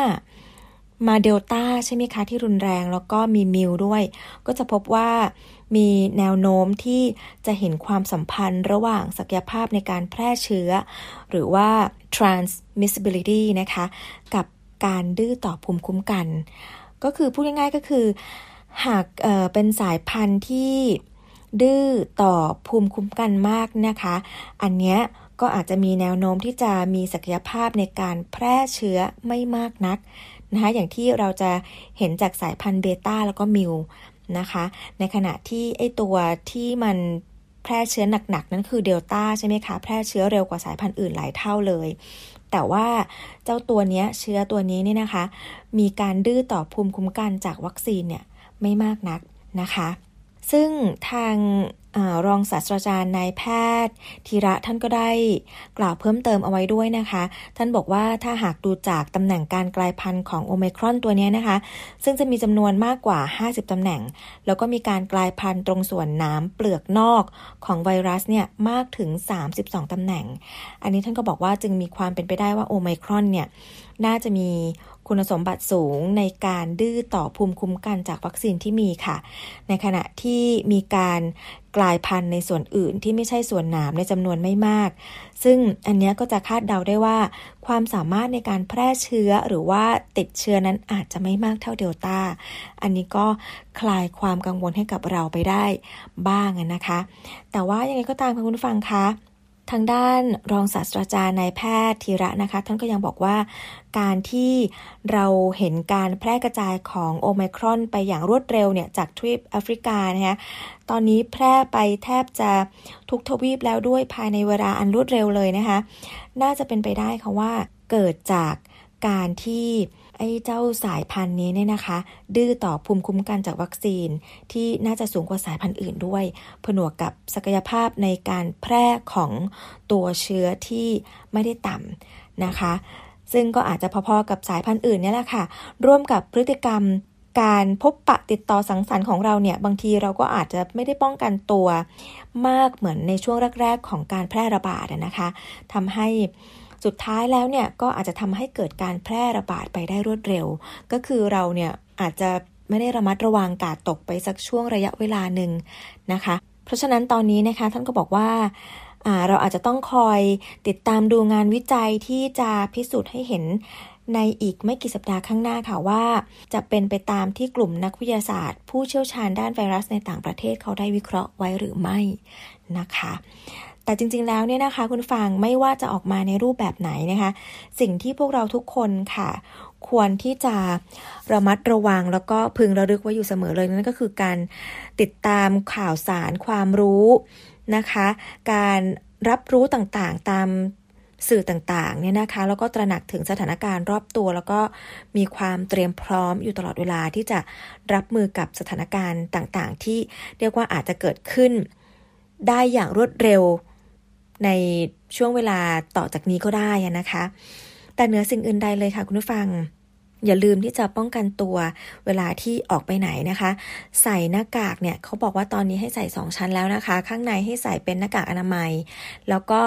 มาเดลต้าใช่ไหมคะที่รุนแรงแล้วก็มีมิวด้วย ก็จะพบว่า มีแนวโน้มที่จะเห็นความสัมพันธ์ระหว่างศักยภาพในการแพร่เชื้อ หรือว่า transmissibility นะคะ กับการดื้อต่อภูมิคุ้มกัน ก็คือพูดง่ายๆก็คือ หากเเป็นสายพันธุ์ที่ดื้อต่อภูมิคุ้มกันมากนะคะ อันเนี้ยก็อาจจะมีแนวโน้มที่จะมีศักยภาพในการแพร่เชื้อไม่มากนักนะคะอย่างที่เราจะเห็นจากสายพันธุ์เบต้าแล้วก็มิว นะคะ ในขณะที่ไอตัวที่มันแพร่เชื้อหนักๆ นั่นคือเดลต้าใช่ไหมคะ แพร่เชื้อเร็วกว่าสายพันธุ์อื่นหลายเท่าเลย แต่ว่าเจ้าตัวนี้เชื้อตัวนี้นี่นะคะ มีการดื้อต่อภูมิคุ้มกันจากวัคซีนเนี่ยไม่มากนักนะคะ ซึ่งทาง รองศาสตราจารย์นายแพทย์ธีระท่านก็ได้กล่าวเพิ่มเติมเอาไว้ด้วยนะคะ ท่านบอกว่าถ้าหากดูจากตำแหน่งการกลายพันธุ์ของโอเมครอนตัวนี้นะคะ ซึ่งจะมีจำนวนมากกว่า 50ตำแหน่ง แล้วก็มีการกลายพันธุ์ตรงส่วนน้ำเปลือกนอกของไวรัสเนี่ยมากถึง 32ตำแหน่ง อันนี้ท่านก็บอกว่าจึงมีความเป็นไปได้ว่าโอเมครอนเนี่ยน่าจะมี คุณสมบัติสูงในการดื้อต่อภูมิคุ้มกันจากวัคซีนที่มีค่ะ ในขณะที่มีการกลายพันธุ์ในส่วนอื่นที่ไม่ใช่ส่วนหนามในจำนวนไม่มาก ซึ่งอันนี้ก็จะคาดเดาได้ว่า ความสามารถในการแพร่เชื้อหรือว่าติดเชื้อนั้นอาจจะไม่มากเท่าเดลต้า อันนี้ก็คลายความกังวลให้กับเราไปได้บ้างนะคะ แต่ว่ายังไงก็ตามค่ะคุณผู้ฟังคะ ทางด้านรองศาสตราจารย์นายแพทย์ธีระนะคะ ท่านก็ยังบอกว่า การที่เราเห็นการแพร่กระจายของโอไมครอนไปอย่างรวดเร็วเนี่ยจากทวีปแอฟริกานะคะตอนนี้แพร่ไปแทบจะทุกทวีปแล้วด้วยภายในเวลาอันรวดเร็วเลยนะคะ น่าจะเป็นไปได้ค่ะว่าเกิดจากการที่ ไอ้เจ้าสายพันธุ์นี้เนี่ยนะคะ ดื้อต่อภูมิคุ้มกันจากวัคซีนที่น่าจะสูงกว่าสายพันธุ์อื่นด้วย ผนวกกับศักยภาพในการแพร่ของตัวเชื้อที่ไม่ได้ต่ำนะคะ ซึ่งก็อาจจะพอๆกับสายพันธุ์อื่นเนี่ยแหละค่ะ ร่วมกับพฤติกรรมการพบปะติดต่อสังสรรค์ของเราเนี่ย บางทีเราก็อาจจะไม่ได้ป้องกันตัวมากเหมือนในช่วงแรก ๆ ของการแพร่ระบาดนะคะทำให้ สุดท้ายแล้วเนี่ยก็อาจจะทำให้เกิดการแพร่ระบาดไปได้รวดเร็ว ก็คือเราเนี่ยอาจจะไม่ได้ระมัดระวังกาดตกไปสักช่วงระยะเวลาหนึ่งนะคะ เพราะฉะนั้นตอนนี้นะคะท่านก็บอกว่าเราอาจจะต้องคอยติดตามดูงานวิจัยที่จะพิสูจน์ให้เห็นในอีกไม่กี่สัปดาห์ข้างหน้าค่ะว่า จะเป็นไปตามที่กลุ่มนักวิทยาศาสตร์ ผู้เชี่ยวชาญด้านไวรัสในต่างประเทศเขาได้วิเคราะห์ไว้หรือไม่นะคะ แต่จริงๆแล้วเนี่ยนะคะ คุณฟังไม่ว่าจะออกมาในรูปแบบไหนนะคะ สิ่งที่พวกเราทุกคนค่ะ ควรที่จะระมัดระวังแล้วก็พึงระลึกไว้อยู่เสมอเลยนั่นก็คือการติดตามข่าวสารความรู้นะคะ การรับรู้ต่างๆตามสื่อต่างๆเนี่ยนะคะแล้วก็ตระหนักถึงสถานการณ์รอบตัว แล้วก็มีความเตรียมพร้อมอยู่ตลอดเวลาที่จะรับมือกับสถานการณ์ต่างๆ ที่เรียกว่าอาจจะเกิดขึ้นได้อย่างรวดเร็ว ในช่วงเวลาต่อจากนี้ก็ได้นะคะ แต่เหนือสิ่งอื่นใดเลยค่ะคุณผู้ฟัง อย่าลืมที่จะป้องกันตัวเวลาที่ออกไปไหนนะคะ ใส่หน้ากากเนี่ยเขาบอกว่าตอนนี้ให้ใส่สองชั้นแล้วนะคะ ข้างในให้ใส่เป็นหน้ากากอนามัย แล้วก็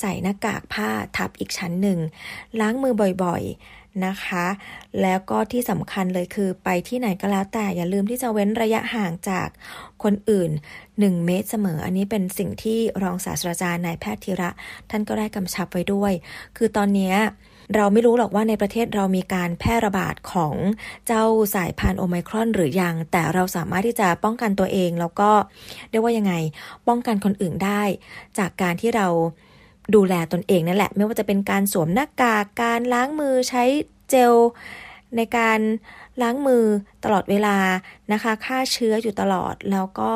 ใส่หน้ากากผ้าทับอีกชั้นหนึ่งล้างมือบ่อยๆนะคะ แล้วก็ที่สำคัญเลยคือไปที่ไหนก็แล้วแต่อย่าลืมที่จะเว้นระยะห่างจากคนอื่น 1 เมตรเสมอ อันนี้เป็นสิ่งที่รองศาสตราจารย์นายแพทย์ธีระ ท่านก็ได้กำชับไว้ด้วย คือตอนนี้เราไม่รู้หรอกว่าในประเทศเรามีการแพร่ระบาดของเจ้าสายพันธุ์โอไมครอนหรือยัง แต่เราสามารถที่จะป้องกันตัวเองแล้วก็เรียกว่ายังไง ป้องกันคนอื่นได้ จากการที่เราดูแลตนเองนั่นแหละ ไม่ว่าจะเป็นการสวมหน้ากาก การล้างมือใช้เจลในการล้างมือตลอดเวลานะคะฆ่าเชื้ออยู่ตลอดแล้วก็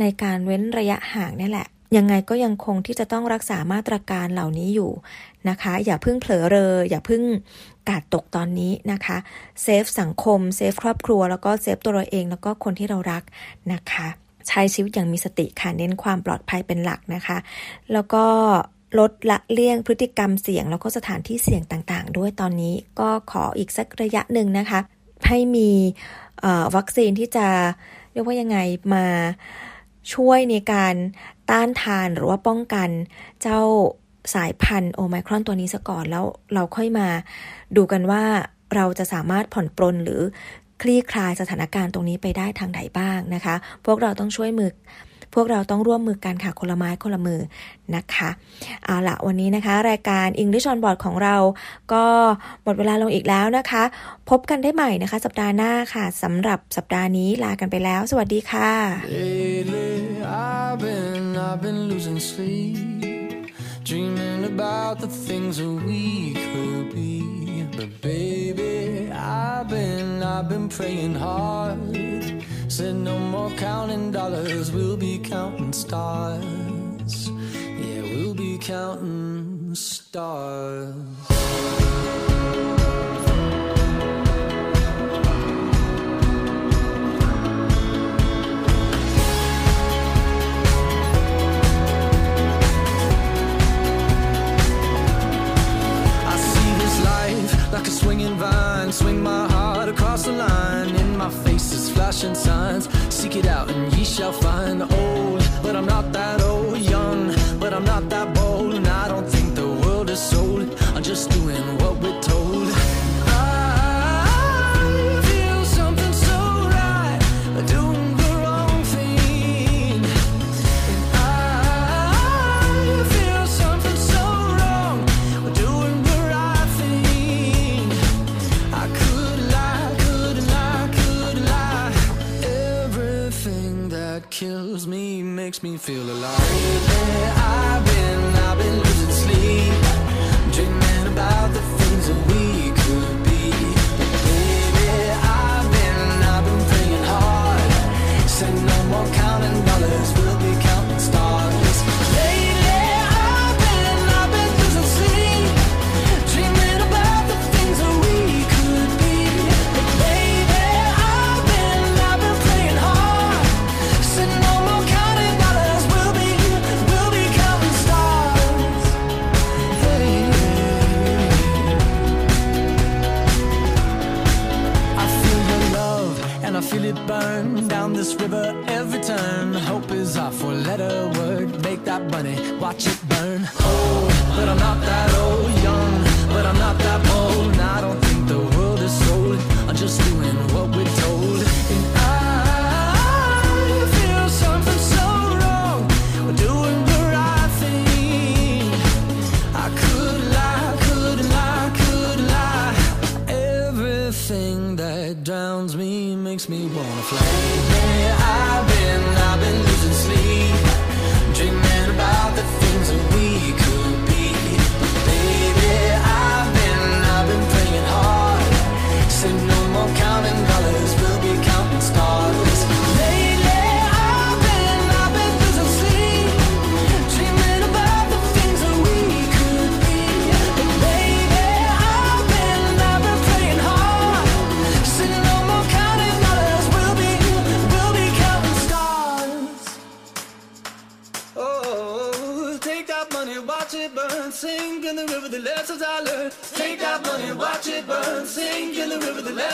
ในการเว้นระยะห่างนี่แหละ ยังไงก็ยังคงที่จะต้องรักษามาตรการเหล่านี้อยู่นะคะ อย่าเพิ่งเผลอเรอ อย่าเพิ่งการ์ดตกตอนนี้นะคะ save สังคม save ครอบครัว แล้วก็ save ตัวเราเองแล้วก็คนที่เรารักนะคะใช้ชีวิตอย่างมีสติค่ะเน้นความปลอดภัยเป็นหลักนะคะ แล้วก็ลดละเลี่ยงพฤติกรรมเสี่ยง แล้วก็สถานที่เสี่ยงต่างๆ ด้วยตอนนี้ก็ขออีกสักระยะหนึ่งนะคะ ให้มีวัคซีนที่จะเรียกว่ายังไงมา ช่วยในการต้านทานหรือว่าป้องกันเจ้าสายพันธุ์โอไมครอนตัวนี้ซะก่อนแล้วเราค่อยมาดูกันว่าเราจะสามารถผ่อนปรนหรือคลี่คลายสถานการณ์ตรงนี้ไปได้ทางไหนบ้างนะคะ พวกเราต้องช่วยมือ พวกเราต้องร่วมมือกันค่ะคนละไม้คนละมือนะคะเอาละวันนี้นะคะ รายการ English on Board ของเราก็หมดเวลาลงอีกแล้วนะคะ พบกันได้ใหม่นะคะ สัปดาห์หน้าค่ะสำหรับสัปดาห์นี้ลากันไปแล้ว สวัสดีค่ะ Lately, I've been, I've been losing sleep, dreaming about the things that we could be. But baby, I've been, I've been praying hard. Said no more counting dollars, we'll be counting stars. Yeah, we'll be counting stars. I see this life like a swinging vine. Swing my heart across the line. Flashing signs. Seek it out and ye shall find. Old, but I'm not that old. Young, but I'm not that bold. And I don't think the world is sold.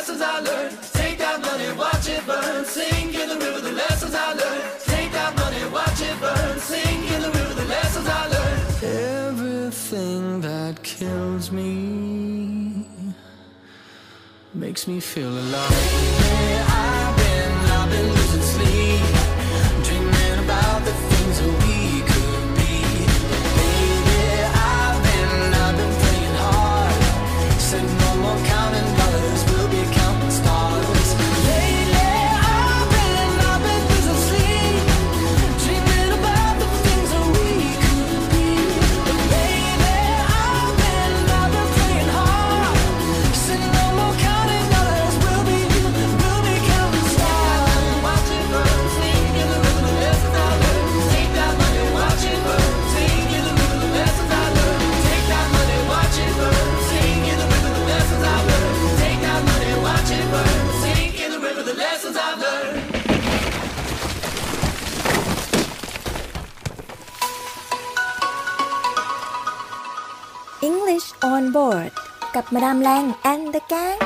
lessons I learned. Take that money, watch it burn. Sing in the river the lessons I learned. Take that money, watch it burn. Sing in the river the lessons I learned. Everything that kills me makes me feel alive. Lately I've been, I've been losing sleep, dreaming about the things that we. On Board กับมาดามแรง and the gang?